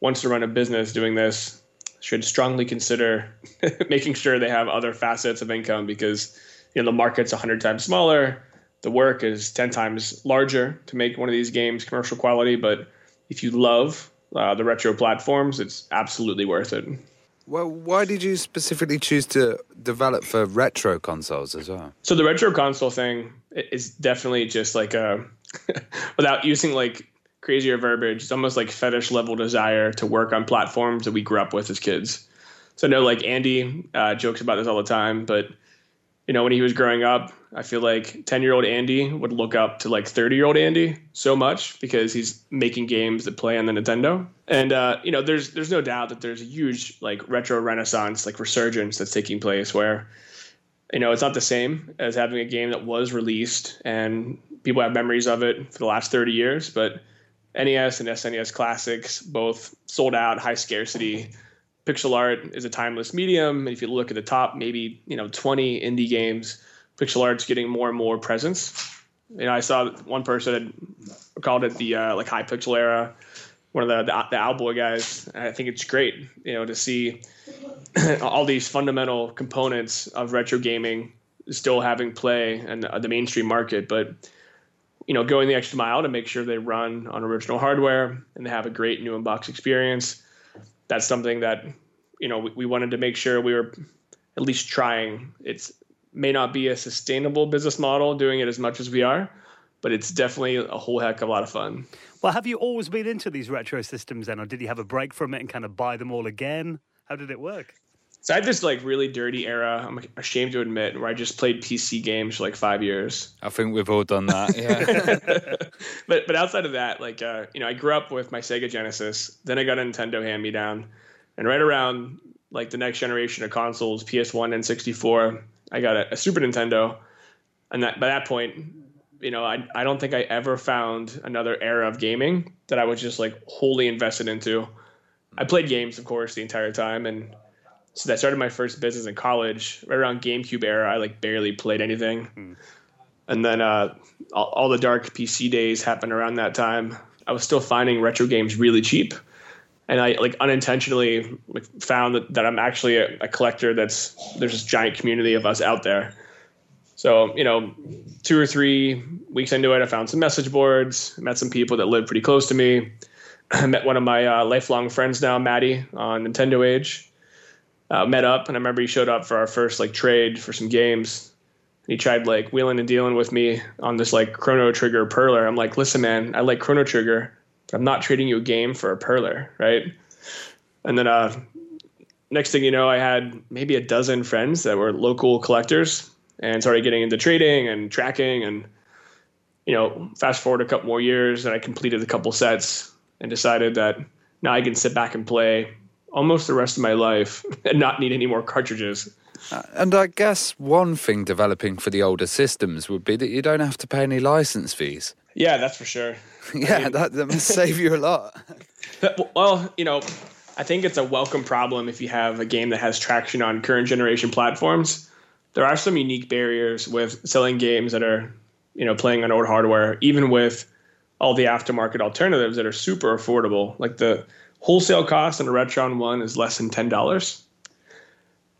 wants to run a business doing this should strongly consider making sure they have other facets of income because you know the market's 100 times smaller the work is 10 times larger to make one of these games commercial quality but if you love uh, the retro platforms it's absolutely worth it
well why did you specifically choose to develop for retro consoles as well
so the retro console thing is definitely just like a without using like crazier verbiage. It's almost like fetish level desire to work on platforms that we grew up with as kids. So I know like Andy uh, jokes about this all the time, but you know when he was growing up, I feel like ten year old Andy would look up to like thirty year old Andy so much because he's making games that play on the Nintendo. And uh, you know there's there's no doubt that there's a huge like retro renaissance, like resurgence that's taking place where you know it's not the same as having a game that was released and people have memories of it for the last 30 years but NES and SNES classics both sold out, high scarcity. Pixel art is a timeless medium. And if you look at the top, maybe you know 20 indie games, pixel art's getting more and more presence. You know, I saw one person had called it the uh, like high pixel era. One of the the, the Owlboy guys. I think it's great, you know, to see all these fundamental components of retro gaming still having play in the mainstream market, but you know, going the extra mile to make sure they run on original hardware and they have a great new in-box experience. That's something that, you know, we, we wanted to make sure we were at least trying. It's may not be a sustainable business model doing it as much as we are, but it's definitely a whole heck of a lot of fun.
Well, have you always been into these retro systems then, or did you have a break from it and kind of buy them all again? How did it work?
So I had this like really dirty era. I'm ashamed to admit where I just played PC games for like five years.
I think we've all done that. Yeah.
but but outside of that, like uh, you know, I grew up with my Sega Genesis. Then I got a Nintendo hand me down, and right around like the next generation of consoles, PS1 and 64, I got a, a Super Nintendo. And that by that point, you know, I I don't think I ever found another era of gaming that I was just like wholly invested into. I played games, of course, the entire time, and so I started my first business in college, right around GameCube era. I like barely played anything, mm. and then uh, all, all, the dark PC days happened around that time. I was still finding retro games really cheap, and I like unintentionally like, found that, that I'm actually a, a collector. That's there's this giant community of us out there. So you know, two or three weeks into it, I found some message boards, met some people that live pretty close to me. I met one of my uh, lifelong friends now, Maddie, on Nintendo Age uh, met up, and I remember he showed up for our first like trade for some games. He tried like wheeling and dealing with me on this like Chrono Trigger Perler. I'm like, listen, man, I like Chrono Trigger. I'm not trading you a game for a Perler, right? And then uh, next thing you know, I had maybe a dozen friends that were local collectors and started getting into trading and tracking. And you know, fast forward a couple more years, and I completed a couple sets and decided that now I can sit back and play almost the rest of my life and not need any more cartridges.
Uh, and I guess one thing developing for the older systems would be that you don't have to pay any license fees.
Yeah, that's for sure.
yeah, I mean, that, that must save you a lot.
well, you know, I think it's a welcome problem if you have a game that has traction on current generation platforms. There are some unique barriers with selling games that are, you know, playing on old hardware, even with all the aftermarket alternatives that are super affordable. Like the Wholesale cost on a Retron one is less than ten dollars.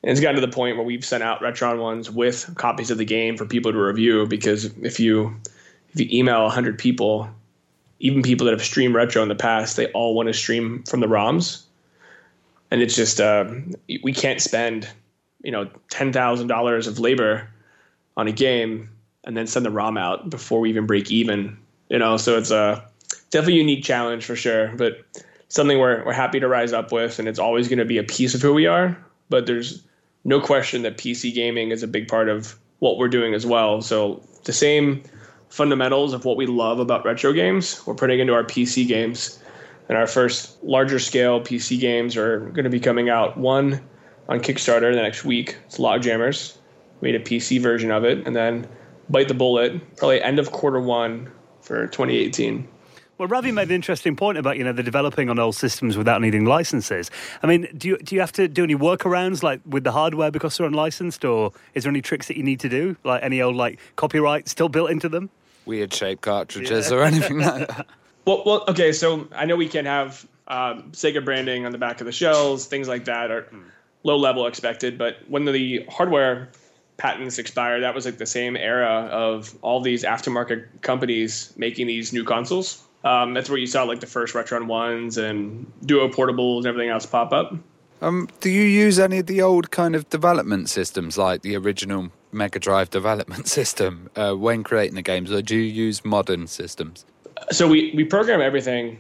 And it's gotten to the point where we've sent out Retron ones with copies of the game for people to review because if you if you email 100 people, even people that have streamed retro in the past, they all want to stream from the ROMs. And it's just uh, we can't spend, you know, ten thousand dollars of labor on a game and then send the ROM out before we even break even. You know, so it's a definitely unique challenge for sure, but something we're we're happy to rise up with, and it's always going to be a piece of who we are. But there's no question that PC gaming is a big part of what we're doing as well. So the same fundamentals of what we love about retro games, we're putting into our PC games. And our first larger scale PC games are going to be coming out one on Kickstarter the next week. It's Logjammers. We made a PC version of it, and then Bite the Bullet, probably end of quarter one for 2018.
Well, Ravi made an interesting point about you know the developing on old systems without needing licenses. I mean, do you do you have to do any workarounds like with the hardware because they're unlicensed, or is there any tricks that you need to do, like any old like copyright still built into them?
Weird shaped cartridges yeah. or anything like that.
Well, well, okay. So I know we can have um, Sega branding on the back of the shells, things like that are low level expected. But when the hardware patents expire, that was like the same era of all these aftermarket companies making these new consoles. Um, that's where you saw like the first Retron ones and Duo portables and everything else pop up.
Um, do you use any of the old kind of development systems, like the original Mega Drive development system, uh, when creating the games, or do you use modern systems?
So we we program everything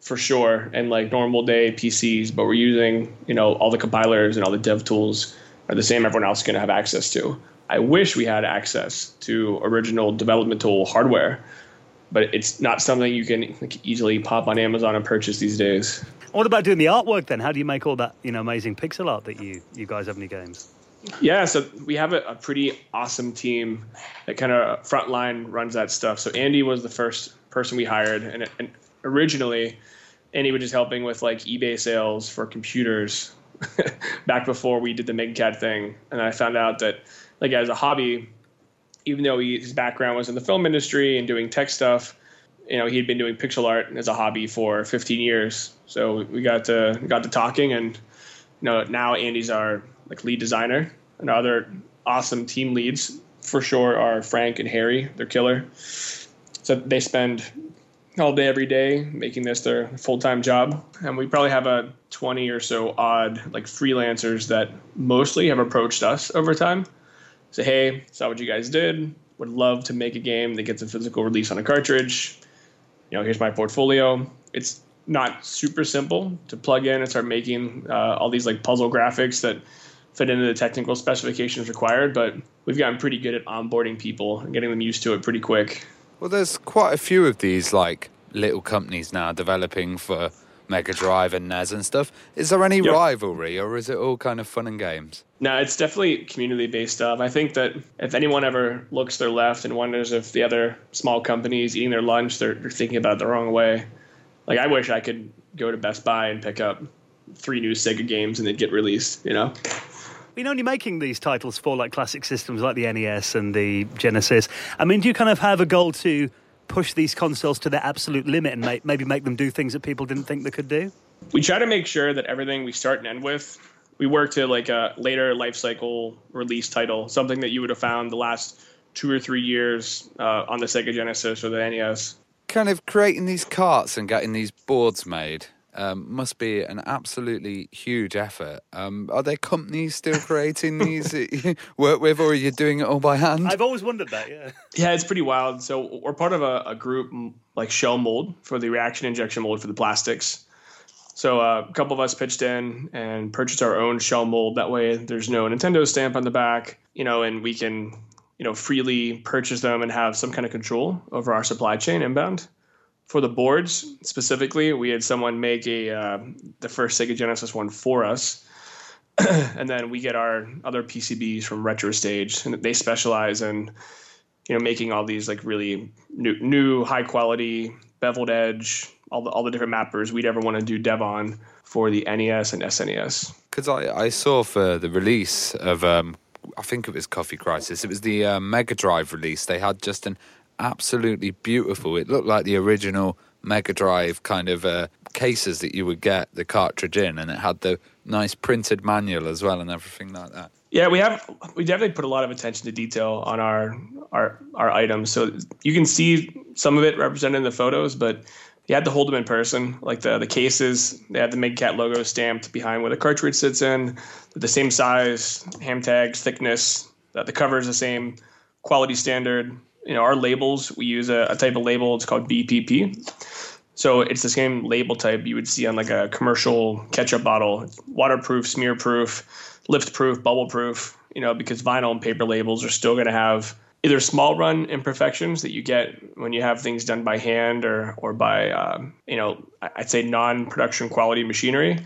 for sure and like normal day PCs, but we're using you know all the compilers and all the dev tools are the same everyone else is going to have access to. I wish we had access to original development tool hardware but it's not something you can like, easily pop on Amazon and purchase these days.
What about doing the artwork then? How do you make all that you know amazing pixel art that you you guys have in your games?
Yeah, so we have a, a pretty awesome team that kind of frontline runs that stuff. So Andy was the first person we hired, and, and originally Andy was just helping with like eBay sales for computers back before we did the Mega Cat thing. And I found out that like as a hobby, even though he, his background was in the film industry and doing tech stuff, you know, he'd been doing pixel art as a hobby for 15 years. So we got to got to talking, and know, now Andy's our like lead designer, and other awesome team leads for sure are Frank and Harry. They're killer. So they spend all day every day making this their full-time job and we probably have a 20 or so odd like freelancers that mostly have approached us over time say, hey, saw what you guys did. Would love to make a game that gets a physical release on a cartridge. You know, here's my portfolio. It's not super simple to plug in and start making uh, all these like puzzle graphics that fit into the technical specifications required, but we've gotten pretty good at onboarding people and getting them used to it pretty quick.
Well, there's quite a few of these like little companies now developing for Mega Drive and NES and stuff. Is there any yep. rivalry, or is it all kind of fun and games?
No, it's definitely community based stuff. I think that if anyone ever looks their left and wonders if the other small companies eating their lunch, they're, they're thinking about it the wrong way. Like I wish I could go to Best Buy and pick up three new Sega games and they'd get released. You know.
You know, only making these titles for like classic systems like the NES and the Genesis. I mean, do you kind of have a goal to push these consoles to their absolute limit and make, maybe make them do things that people didn't think they could do?
We try to make sure that everything we start and end with, we work to like a later life cycle release title, something that you would have found the last two or three years uh, on the Sega Genesis or the NES.
Kind of creating these carts and getting these boards made um, must be an absolutely huge effort. Um, are there companies still creating these that you work with, or are you doing it all by hand?
I've always wondered that. Yeah,
yeah, it's pretty wild. So we're part of a, a group like Shell Mold for the reaction injection mold for the plastics. So uh, a couple of us pitched in and purchased our own shell mold. That way, there's no Nintendo stamp on the back, you know, and we can, you know, freely purchase them and have some kind of control over our supply chain inbound for the boards specifically, we had someone make a uh, the first Sega Genesis one for us, and then we get our other PCBs from Retro Stage, and they specialize in you know making all these like really new, new high quality beveled edge, all the all the different mappers we'd ever want to do dev on for the NES and SNES.
Because I, I saw for the release of um, I think it was Coffee Crisis. It was the uh, Mega Drive release. They had just an absolutely beautiful. It looked like the original Mega Drive kind of uh, cases that you would get the cartridge in, and it had the nice printed manual as well and everything like that.
Yeah, we have we definitely put a lot of attention to detail on our our our items. So you can see some of it represented in the photos, but you had to hold them in person. Like the the cases, they had the Mega Cat logo stamped behind where the cartridge sits in, the same size, ham tags, thickness. That the cover is the same quality standard you know, our labels, we use a, a type of label. It's called BPP. So it's the same label type you would see on like a commercial ketchup bottle. It's waterproof, smear proof, lift proof, bubble proof, you know, because vinyl and paper labels are still going to have either small run imperfections that you get when you have things done by hand or, or by, um, you know, I'd say non production quality machinery.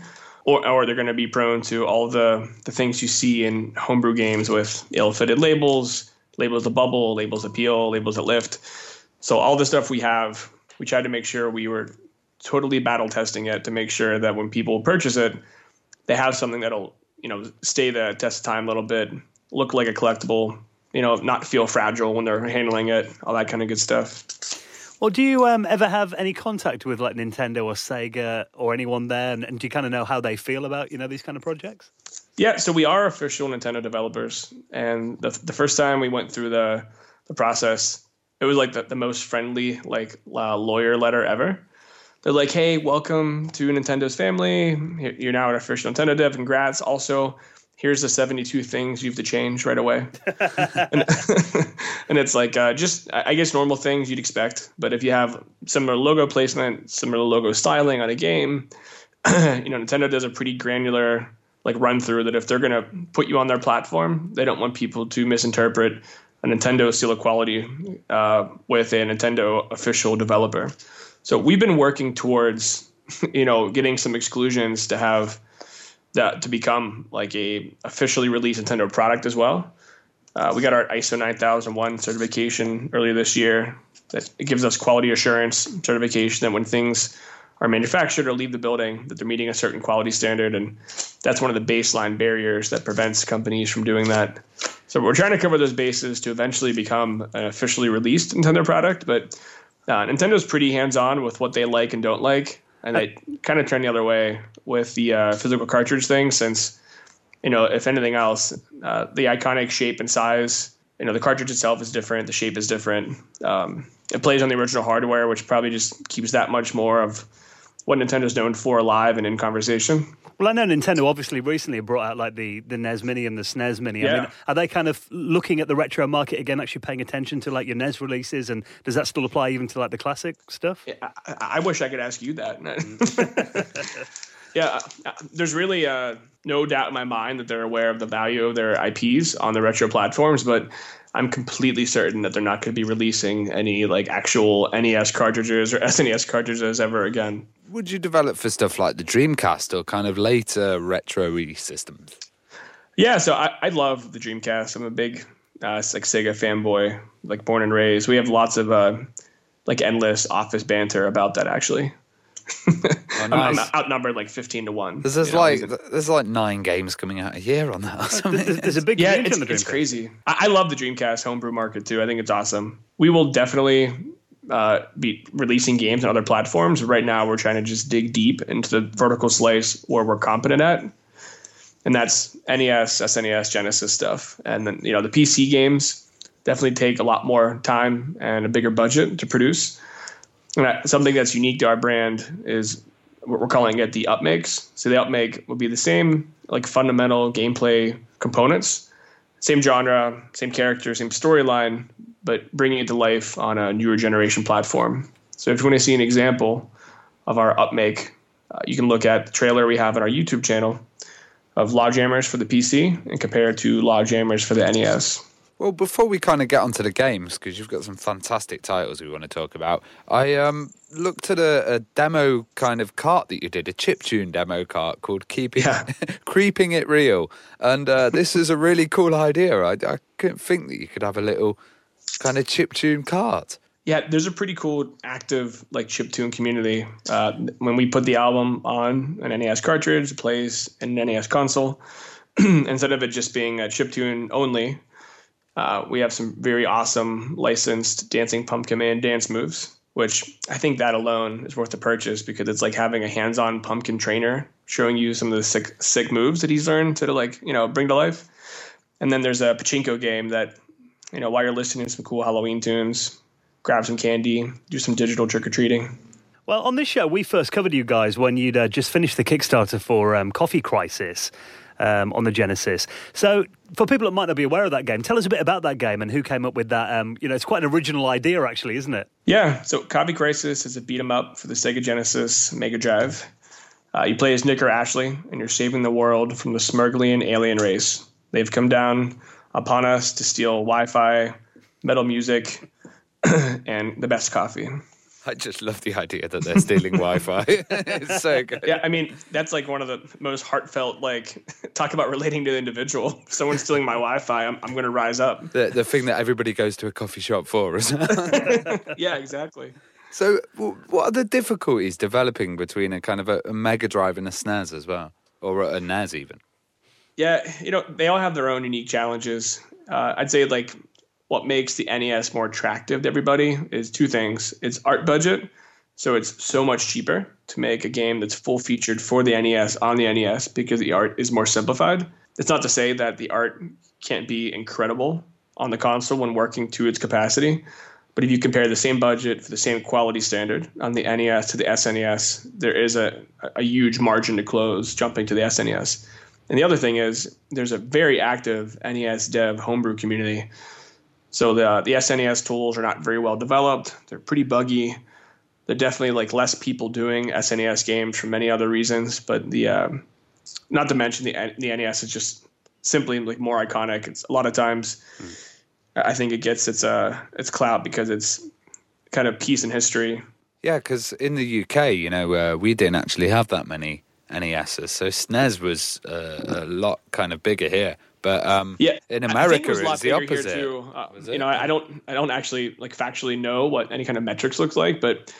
Or, or they're going to be prone to all the, the things you see in homebrew games with ill fitted labels, labels that bubble, labels that peel, labels that lift. So all the stuff we have we tried to make sure we were totally battle testing it to make sure that when people purchase it, they have something that'll you know stay the test time a little bit, look like a collectible, you know, not feel fragile when they're handling it, all that kind of good stuff.
Well, do you um, ever have any contact with like Nintendo or Sega or anyone there, and, and do you kind of know how they feel about you know these kind of projects?
Yeah, so we are official Nintendo developers, and the the first time we went through the the process, it was like the, the most friendly like uh, lawyer letter ever. They're like, "Hey, welcome to Nintendo's family. You're now an official Nintendo dev. Congrats! Also, here's the 72 things you have to change right away." and, and, it's like uh, just, I guess, normal things you'd expect. But if you have similar logo placement, similar logo styling on a game, you know, Nintendo does a pretty granular like run through that if they're going to put you on their platform, they don't want people to misinterpret a Nintendo seal of quality uh, with a Nintendo official developer. So we've been working towards, you know, getting some exclusions to have that to become like a officially released Nintendo product as well. Uh, we got our ISO 9001 certification earlier this year. That it gives us quality assurance certification that when things are manufactured or leave the building, that they're meeting a certain quality standard, and that's one of the baseline barriers that prevents companies from doing that. So we're trying to cover those bases to eventually become an officially released Nintendo product. But uh, Nintendo's pretty hands-on with what they like and don't like, and they kind of turn the other way with the uh, physical cartridge thing. Since you know, if anything else, uh, the iconic shape and size, you know, the cartridge itself is different, the shape is different. Um, it plays on the original hardware, which probably just keeps that much more of what Nintendo's known for live and in conversation.
Well, I know Nintendo obviously recently brought out like the, the NES Mini and the SNES Mini. Yeah. I mean, are they kind of looking at the retro market again, actually paying attention to like your NES releases? And does that still apply even to like the classic stuff?
Yeah, I, I wish I could ask you that. yeah, uh, there's really uh, no doubt in my mind that they're aware of the value of their IPs on the retro platforms, but I'm completely certain that they're not going to be releasing any like actual NES cartridges or SNES cartridges ever again.
Would you develop for stuff like the Dreamcast or kind of later retro systems?
Yeah, so I, I love the Dreamcast. I'm a big uh, like Sega fanboy, like born and raised. We have lots of uh, like endless office banter about that actually. Oh, nice. I'm, outnumbered like fifteen to one.
There's, know, like there's like nine games coming out a year on that.
There's, there's, a big
yeah, it's, it's crazy. I, I, love the Dreamcast homebrew market too. I think it's awesome. We will definitely uh, be releasing games on other platforms. Right now, we're trying to just dig deep into the vertical slice where we're competent at, and that's NES, SNES, Genesis stuff. And then you know the PC games definitely take a lot more time and a bigger budget to produce. And something that's unique to our brand is what we're calling it the upmakes. So the upmake would be the same like fundamental gameplay components, same genre, same character, same storyline, but bringing it to life on a newer generation platform. So if you want to see an example of our upmake, uh, you can look at the trailer we have on our YouTube channel of Logjammers for the PC and compare it to Logjammers for the NES.
Well, before we kind of get onto the games, because you've got some fantastic titles we want to talk about, I um, looked at a, a, demo kind of cart that you did, a chip tune demo cart called "Keeping yeah. Creeping It Real," and uh, this is a really cool idea. I, I couldn't think that you could have a little kind of chip tune cart.
Yeah, there's a pretty cool active like chip tune community. Uh, when we put the album on an NES cartridge, it plays in an NES console. Instead of it just being a chip tune only, uh, we have some very awesome licensed Dancing Pumpkin Man dance moves, which I think that alone is worth the purchase because it's like having a hands-on pumpkin trainer showing you some of the sick sick moves that he's learned to like you know bring to life. And then there's a pachinko game that you know while you're listening to some cool Halloween tunes, grab some candy, do some digital trick or treating.
Well, on this show, we first covered you guys when you'd uh, just finished the Kickstarter for um, Coffee Crisis. um, on the Genesis. So, for people that might not be aware of that game, tell us a bit about that game and who came up with that. Um, you know, it's quite an original idea, actually, isn't it?
Yeah. So, Coffee Crisis is a beat 'em up for the Sega Genesis Mega Drive. Uh, you play as Nick or Ashley, and you're saving the world from the Smurglian alien race. They've come down upon us to steal Wi-Fi, metal music, and the best coffee.
I just love the idea that they're stealing Wi-Fi. it's so good.
Yeah, I mean that's like one of the most heartfelt. Like talk about relating to the individual. If someone's stealing my Wi-Fi, I'm, I'm going to rise up.
The, the thing that everybody goes to a coffee shop for, isn't it?
yeah, exactly.
So, what are the difficulties developing between a kind of a, a Mega Drive and a SNES as well, or a NES even?
Yeah, you know they all have their own unique challenges. Uh, I'd say like what makes the NES more attractive to everybody is two things. It's art budget. So it's so much cheaper to make a game that's full featured for the NES on the NES because the art is more simplified. It's not to say that the art can't be incredible on the console when working to its capacity. But if you compare the same budget for the same quality standard on the NES to the SNES, there is a, a huge margin to close jumping to the SNES. And the other thing is there's a very active NES dev homebrew community so the the SNES tools are not very well developed. They're pretty buggy. They're definitely like less people doing SNES games for many other reasons. But the um, not to mention the the NES is just simply like more iconic. It's a lot of times mm. I think it gets its uh its clout because it's kind of piece in history.
Yeah, because in the UK, you know, uh, we didn't actually have that many NESs, so SNES was uh, a lot kind of bigger here. But um,
yeah,
in America,
it
it's the opposite.
Too. Uh, you know, I don't, I don't actually like factually know what any kind of metrics looks like, but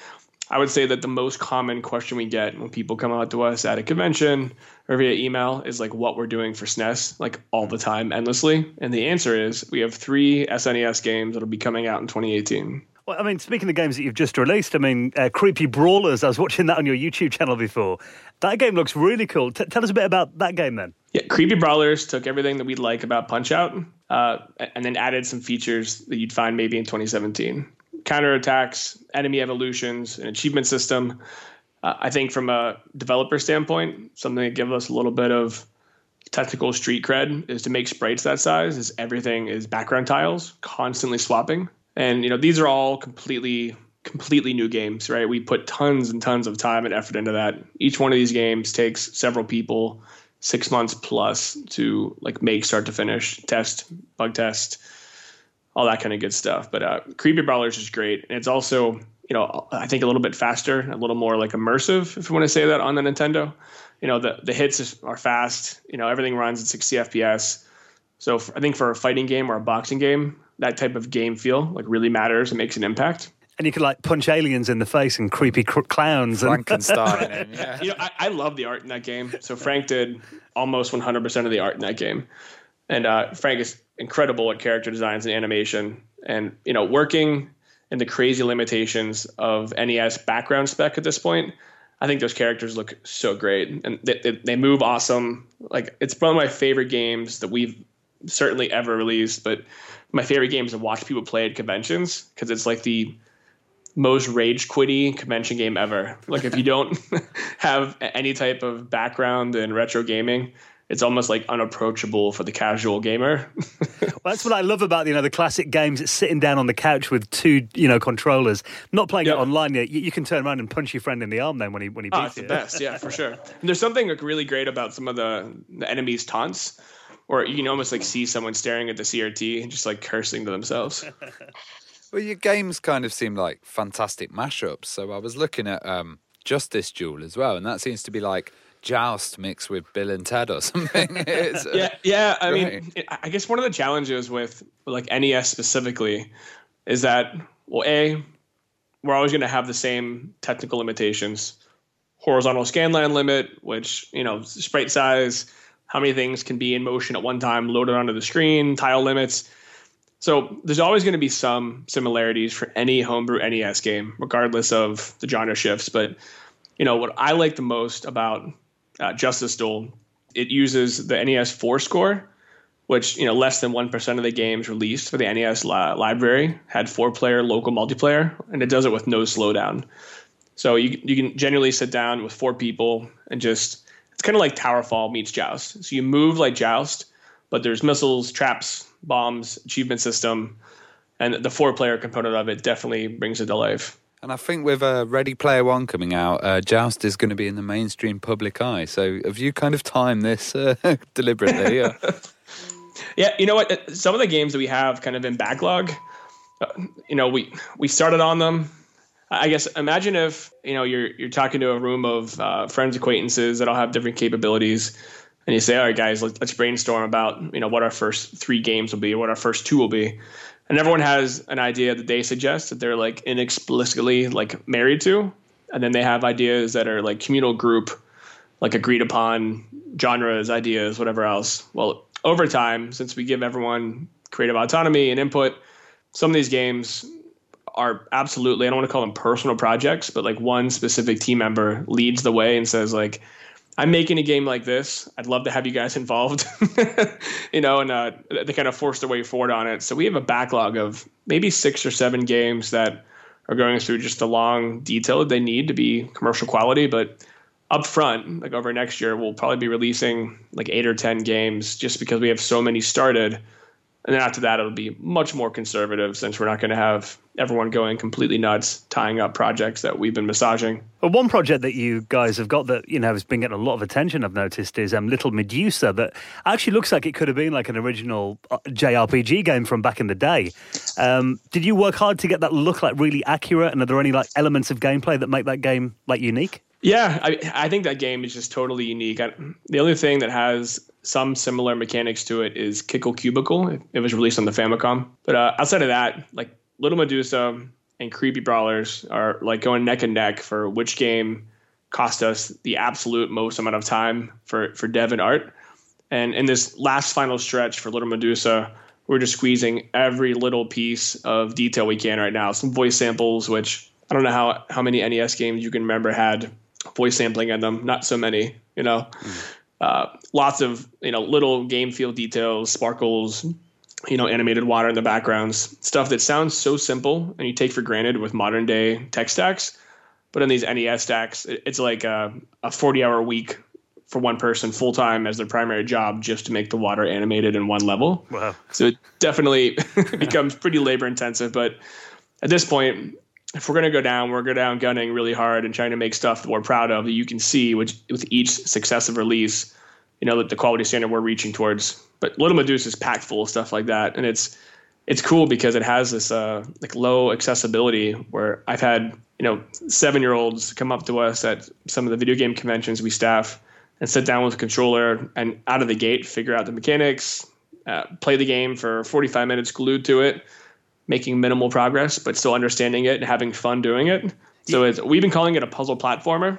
I would say that the most common question we get when people come out to us at a convention or via email is like what we're doing for SNES, like all the time, endlessly. And the answer is we have three SNES games that'll be coming out in 2018.
Well, I mean, speaking of games that you've just released, I mean, uh, Creepy Brawlers, I was watching that on your YouTube channel before. That game looks really cool. T- tell us a bit about that game then.
Yeah, Creepy Brawlers took everything that we'd like about Punch Out uh, and then added some features that you'd find maybe in 2017. Counterattacks, enemy evolutions, an achievement system. Uh, I think from a developer standpoint, something that gives us a little bit of technical street cred is to make sprites that size is everything is background tiles constantly swapping and you know, these are all completely completely new games, right? We put tons and tons of time and effort into that. Each one of these games takes several people, six months plus to like make start to finish, test, bug test, all that kind of good stuff. But uh, Creepy Brawlers is great, and it's also you know I think a little bit faster, a little more like immersive, if you want to say that on the Nintendo. You know the the hits are fast. You know everything runs at 60 FPS. So I think for a fighting game or a boxing game, that type of game feel like really matters and makes an impact.
And you could like punch aliens in the face and creepy cr- clowns.
And... Frankenstein. yeah.
You know, I, I, love the art in that game. So Frank did almost 100% of the art in that game. And uh, Frank is incredible at character designs and animation. And, you know, working in the crazy limitations of NES background spec at this point, I think those characters look so great. And they, they, they move awesome. Like, it's one of my favorite games that we've certainly ever released, but my favorite games to watch people play at conventions because it's like the most rage quitty convention game ever. Like if you don't have any type of background in retro gaming, it's almost like unapproachable for the casual gamer.
well, that's what I love about you know the classic games. It's sitting down on the couch with two you know controllers, not playing yep. it online yet. You, you, can turn around and punch your friend in the arm then when he when he
oh,
beats
you. That's the best, yeah, for sure. And there's something like really great about some of the, the enemies' taunts or you can almost like see someone staring at the CRT and just like cursing to themselves.
Well, your games kind of seem like fantastic mashups. So I was looking at um, Justice Duel as well, and that seems to be like Joust mixed with Bill and Ted or something.
uh, yeah, yeah. I mean, I guess one of the challenges with like NES specifically is that well, a we're always going to have the same technical limitations horizontal scanline limit, which you know sprite size how many things can be in motion at one time loaded onto the screen, tile limits. So there's always going to be some similarities for any homebrew NES game, regardless of the genre shifts. But you know what I like the most about uh, Justice Duel, it uses the NES four score, which you know less than one percent of the games released for the NES library had four player local multiplayer, and it does it with no slowdown. So you you can generally sit down with four people and just it's kind of like Towerfall meets Joust. So you move like Joust, but there's missiles, traps, bombs, achievement system, and the four player component of it definitely brings it to life.
And I think with uh, Ready Player One coming out, uh, Joust is going to be in the mainstream public eye. So have you kind of timed this uh, deliberately? Yeah.
yeah, you know what? Some of the games that we have kind of in backlog, uh, you know, we we started on them. I guess imagine if you know you're you're talking to a room of uh, friends, acquaintances that all have different capabilities, and you say, "All right, guys, let's, let's brainstorm about you know what our first three games will be, or what our first two will be." and everyone has an idea that they suggest that they're like inexplicably like married to and then they have ideas that are like communal group like agreed upon genres ideas whatever else well over time since we give everyone creative autonomy and input some of these games are absolutely i don't want to call them personal projects but like one specific team member leads the way and says like I'm making a game like this. I'd love to have you guys involved, you know, and uh, they kind of forced their way forward on it. So we have a backlog of maybe six or seven games that are going through just the long detail that they need to be commercial quality. But up front, like over next year, we'll probably be releasing like eight or 10 games just because we have so many started and then after that, it'll be much more conservative since we're not going to have everyone going completely nuts, tying up projects that we've been massaging.
Well, one project that you guys have got that you know has been getting a lot of attention, I've noticed, is um, Little Medusa. That actually looks like it could have been like an original uh, JRPG game from back in the day. Um, did you work hard to get that look like really accurate? And are there any like elements of gameplay that make that game like unique?
Yeah, I, I think that game is just totally unique. I, the only thing that has some similar mechanics to it is Kickle Cubicle. It, was released on the Famicom. But uh, outside of that, like Little Medusa and Creepy Brawlers are like going neck and neck for which game cost us the absolute most amount of time for, for dev and art. And in this last final stretch for Little Medusa, we're just squeezing every little piece of detail we can right now. Some voice samples, which I don't know how, how many NES games you can remember had voice sampling in them. Not so many, you know. Mm. Uh, lots of you know little game feel details, sparkles, you know, animated water in the backgrounds, stuff that sounds so simple and you take for granted with modern day tech stacks. But in these NES stacks, it's like a, a 40 hour week for one person full time as their primary job just to make the water animated in one level. Wow. So it definitely becomes pretty labor intensive. But at this point, if we're going to go down, we're going down gunning really hard and trying to make stuff that we're proud of that you can see which, with each successive release, you know, that the quality standard we're reaching towards. But Little Medusa is packed full of stuff like that. And it's, it's cool because it has this uh, like low accessibility where I've had, you know, seven year olds come up to us at some of the video game conventions we staff and sit down with a controller and out of the gate figure out the mechanics, uh, play the game for 45 minutes glued to it making minimal progress, but still understanding it and having fun doing it. So we've been calling it a puzzle platformer.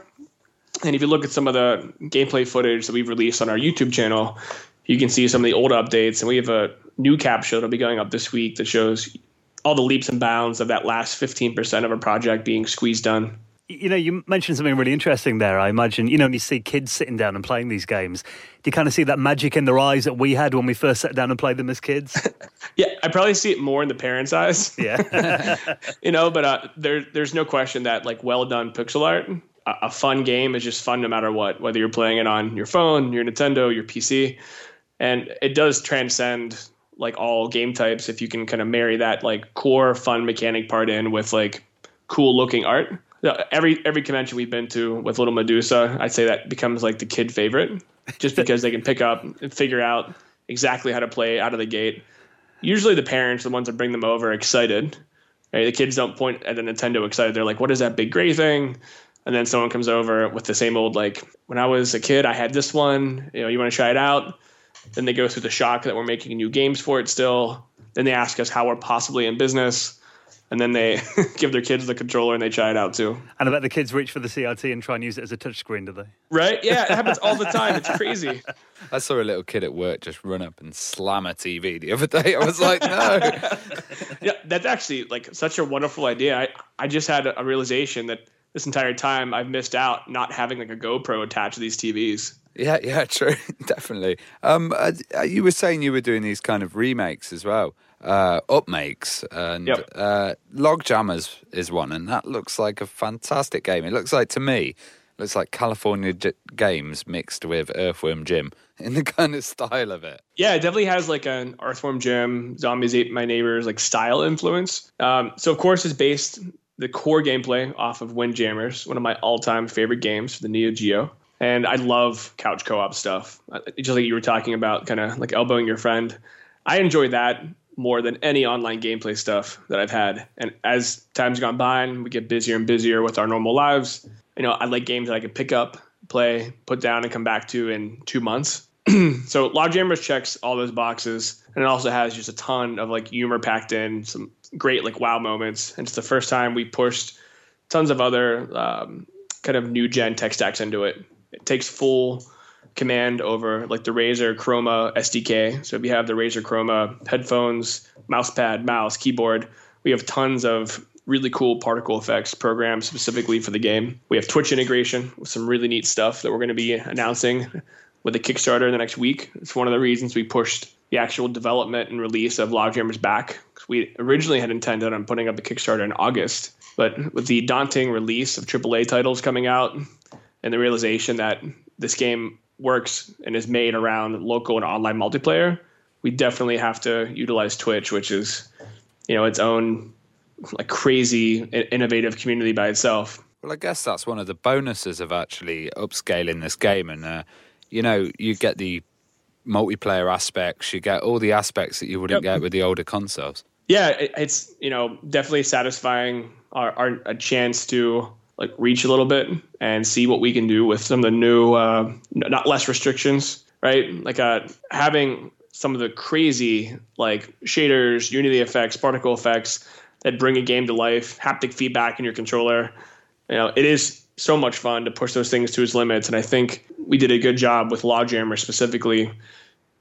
And if you look at some of the gameplay footage that we've released on our YouTube channel, you can see some of the old updates. And we have a new capture that'll be going up this week that shows all the leaps and bounds of that last 15% of a project being squeezed done.
You know, you mentioned something really interesting there. I imagine, you know, when you see kids sitting down and playing these games, do you kind of see that magic in their eyes that we had when we first sat down and played them as kids?
yeah, I probably see it more in the parents' eyes.
Yeah.
you know, but uh, there, there's no question that, like, well done pixel art, a, a fun game is just fun no matter what, whether you're playing it on your phone, your Nintendo, your PC. And it does transcend like all game types if you can kind of marry that like core fun mechanic part in with like cool looking art every every convention we've been to with Little Medusa, I'd say that becomes like the kid favorite, just because they can pick up and figure out exactly how to play out of the gate. Usually, the parents, the ones that bring them over, excited. Right? The kids don't point at the Nintendo excited. They're like, "What is that big gray thing?" And then someone comes over with the same old like, "When I was a kid, I had this one. You know, you want to try it out?" Then they go through the shock that we're making new games for it still. Then they ask us how we're possibly in business and then they give their kids the controller and they try it out too.
And I bet the kids reach for the CRT and try and use it as a touchscreen, do they?
Right? Yeah, it happens all the time. It's crazy.
I saw a little kid at work just run up and slam a TV the other day. I was like, no.
yeah, that's actually like such a wonderful idea. I, I just had a realization that this entire time I've missed out not having like a GoPro attached to these TVs.
Yeah, yeah, true, definitely. Um, uh, you were saying you were doing these kind of remakes as well uh, upmakes, and yep. uh, is, is one, and that looks like a fantastic game. It looks like to me Looks like California J- Games mixed with Earthworm Jim in the kind of style of it.
Yeah, it definitely has like an Earthworm Jim, Zombies Ate My Neighbors like style influence. Um, so of course it's based the core gameplay off of Windjammers, one of my all-time favorite games for the Neo Geo. And I love couch co-op stuff, uh, just like you were talking about, kind of like elbowing your friend. I enjoy that more than any online gameplay stuff that I've had. And as time's gone by and we get busier and busier with our normal lives, you know, I like games that I can pick up, play, put down, and come back to in two months. so Logjammer's checks all those boxes, and it also has just a ton of like humor packed in, some great like wow moments. And it's the first time we pushed tons of other um, kind of new gen tech stacks into it. It takes full command over like the Razer Chroma SDK. So if you have the Razer Chroma headphones, mouse pad, mouse, keyboard, we have tons of really cool particle effects programs specifically for the game. We have Twitch integration with some really neat stuff that we're going to be announcing with a Kickstarter in the next week. It's one of the reasons we pushed the actual development and release of Logjammer's back. We originally had intended on putting up a Kickstarter in August, but with the daunting release of AAA titles coming out and the realization that this game works and is made around local and online multiplayer, we definitely have to utilize Twitch, which is, you know, its own like crazy innovative community by itself.
Well, I guess that's one of the bonuses of actually upscaling this game, and uh, you know, you get the multiplayer aspects, you get all the aspects that you wouldn't yep. get with the older consoles.
Yeah, it's you know definitely satisfying our, our a chance to like reach a little bit and see what we can do with some of the new, uh, not less restrictions, right? Like uh, having some of the crazy like shaders, Unity effects, particle effects that bring a game to life, haptic feedback in your controller. You know, it is so much fun to push those things to its limits, and I think we did a good job with Logjammer specifically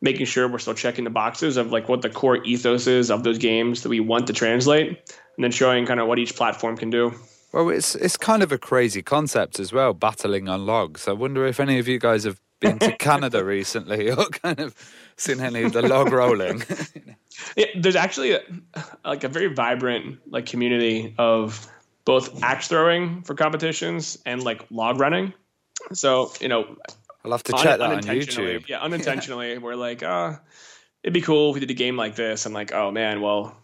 making sure we're still checking the boxes of like what the core ethos is of those games that we want to translate and then showing kind of what each platform can do.
Well, it's it's kind of a crazy concept as well, battling on logs. I wonder if any of you guys have been to Canada recently or kind of seen any of the log rolling.
yeah, there's actually a, like a very vibrant like community of both axe throwing for competitions and like log running. So you know,
I'll have to check un- that on YouTube.
Yeah, unintentionally, yeah. we're like, uh, it'd be cool if we did a game like this. I'm like, oh man, well,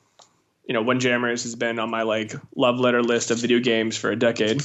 you know, Windjammers has been on my like love letter list of video games for a decade.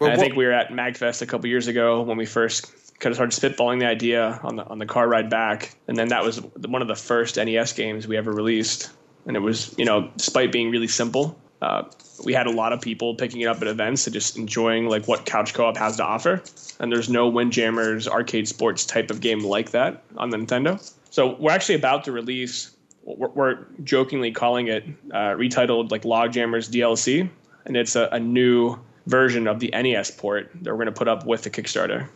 Well, I think we were at Magfest a couple years ago when we first kind of started spitballing the idea on the on the car ride back, and then that was one of the first NES games we ever released, and it was you know, despite being really simple. Uh, we had a lot of people picking it up at events and just enjoying like what couch co-op has to offer and there's no windjammers arcade sports type of game like that on the nintendo so we're actually about to release we're, we're jokingly calling it uh, retitled like Logjammer's DLC, and it's a, a new version of the NES port that we're going to put up with the Kickstarter.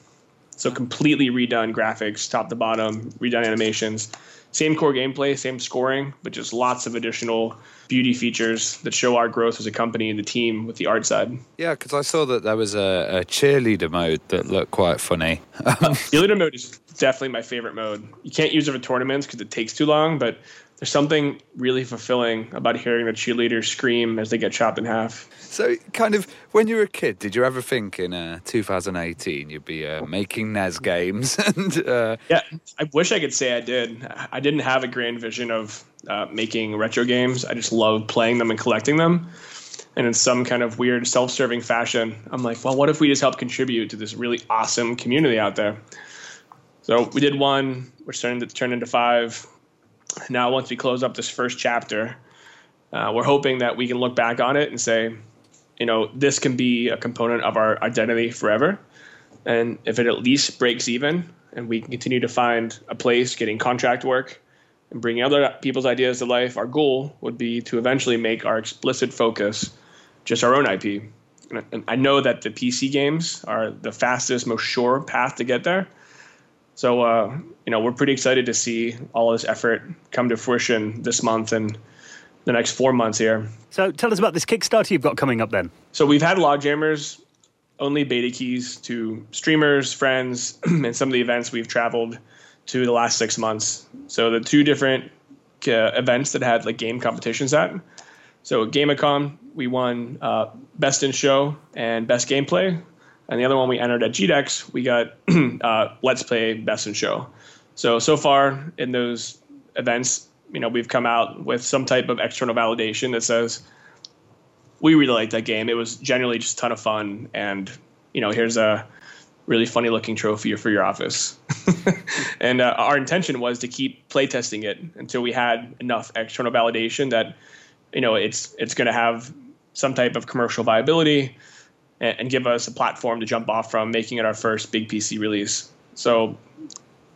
So completely redone graphics, top to bottom, redone animations, same core gameplay, same scoring, but just lots of additional beauty features that show our growth as a company and the team with the art side.
Yeah, because I saw that there was a, a, cheerleader mode that looked quite funny.
cheerleader mode is definitely my favorite mode. You can't use it for tournaments because it takes too long, but there's something really fulfilling about hearing the cheerleaders scream as they get chopped in half.
So, kind of, when you were a kid, did you ever think in uh, 2018 you'd be uh, making NES games? and uh...
yeah, I wish I could say I did. I didn't have a grand vision of uh, making retro games. I just love playing them and collecting them. And in some kind of weird, self-serving fashion, I'm like, well, what if we just help contribute to this really awesome community out there? So we did one, which turned turned into five now once we close up this first chapter, uh, we're hoping that we can look back on it and say, you know, this can be a component of our identity forever. And if it at least breaks even and we can continue to find a place getting contract work and bringing other people's ideas to life, our goal would be to eventually make our explicit focus just our own IP. And I know that the PC games are the fastest, most sure path to get there. So, uh, you know, we're pretty excited to see all this effort come to fruition this month and the next four months here.
So, tell us about this Kickstarter you've got coming up then.
So, we've had Logjammers only beta keys to streamers, friends, and some of the events we've traveled to the last six months. So, the two different uh, events that had like game competitions at. So, Gamicom, we won uh, Best in Show and Best Gameplay and the other one we entered at GDEX, we got uh, Let's Play Best in Show. So so far in those events, you know, we've come out with some type of external validation that says we really liked that game. It was generally just a ton of fun, and you know, here's a really funny looking trophy for your office. and uh, our intention was to keep playtesting it until we had enough external validation that you know it's it's going to have some type of commercial viability and, and, give us a platform to jump off from, making it our first big PC release. So,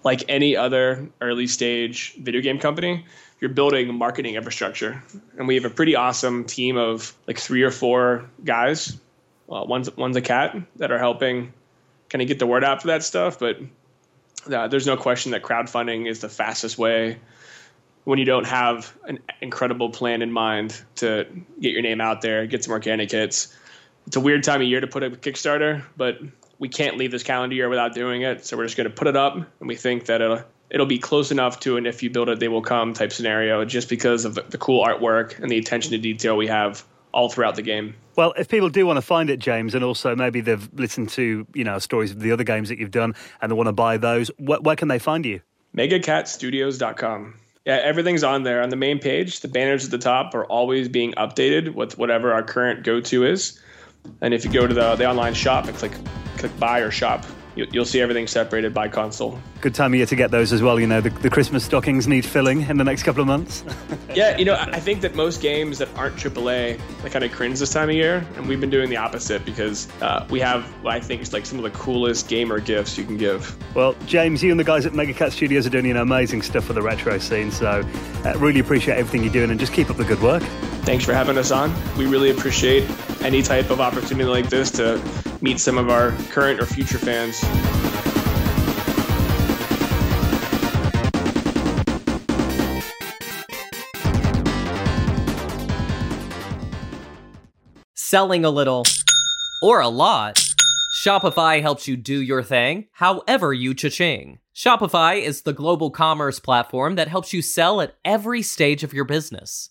like any other early stage video game company, you're building marketing infrastructure, and we have a pretty awesome team of like three or four guys. Well, one's one's a cat that are helping kind of get the word out for that stuff. But uh, there's no question that crowdfunding is the fastest way when you don't have an incredible plan in mind to get your name out there, get some organic hits. It's a weird time of year to put up a Kickstarter, but we can't leave this calendar year without doing it. So we're just going to put it up, and we think that it'll it'll be close enough to an if you build it, they will come type scenario, just because of the, cool artwork and the attention to detail we have all throughout the game.
Well, if people do want to find it, James, and also maybe they've listened to you know stories of the other games that you've done and they want to buy those, wh- where can they find you?
MegaCatStudios.com. Yeah, everything's on there on the main page. The banners at the top are always being updated with whatever our current go-to is. And if you go to the, the online shop and click click buy or shop, you'll see everything separated by console.
Good time of year to get those as well. You know, the, the Christmas stockings need filling in the next couple of months.
yeah, you know, I think that most games that aren't AAA, they kind of cringe this time of year, and we've been doing the opposite because uh, we have what I think is like some of the coolest gamer gifts you can give.
Well, James, you and the guys at Mega Cat Studios are doing you know, amazing stuff for the retro scene, so uh, really appreciate everything you're doing and just keep up the good work.
Thanks for having us on. We really appreciate any type of opportunity like this to meet some of our current or future fans.
Selling a little or a lot, Shopify helps you do your thing however you cha-ching. Shopify is the global commerce platform that helps you sell at every stage of your business.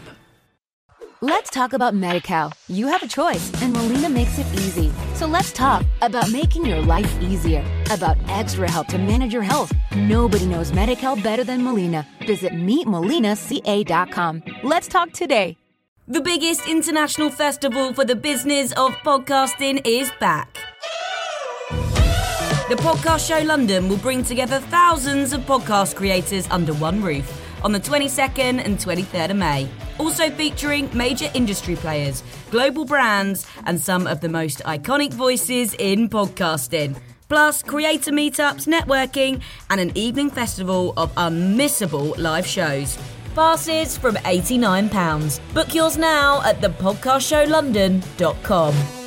Let's talk about MediCal. You have a choice, and Molina makes it easy. So let's talk about making your life easier, about extra help to manage your health. Nobody knows MediCal better than Molina. Visit meetmolinaca.com. Let's talk today.
The biggest international festival for the business of podcasting is back. The Podcast Show London will bring together thousands of podcast creators under one roof on the 22nd and 23rd of May. Also featuring major industry players, global brands, and some of the most iconic voices in podcasting. Plus, creator meetups, networking, and an evening festival of unmissable live shows. Passes from £89. Book yours now at thepodcastshowlondon.com.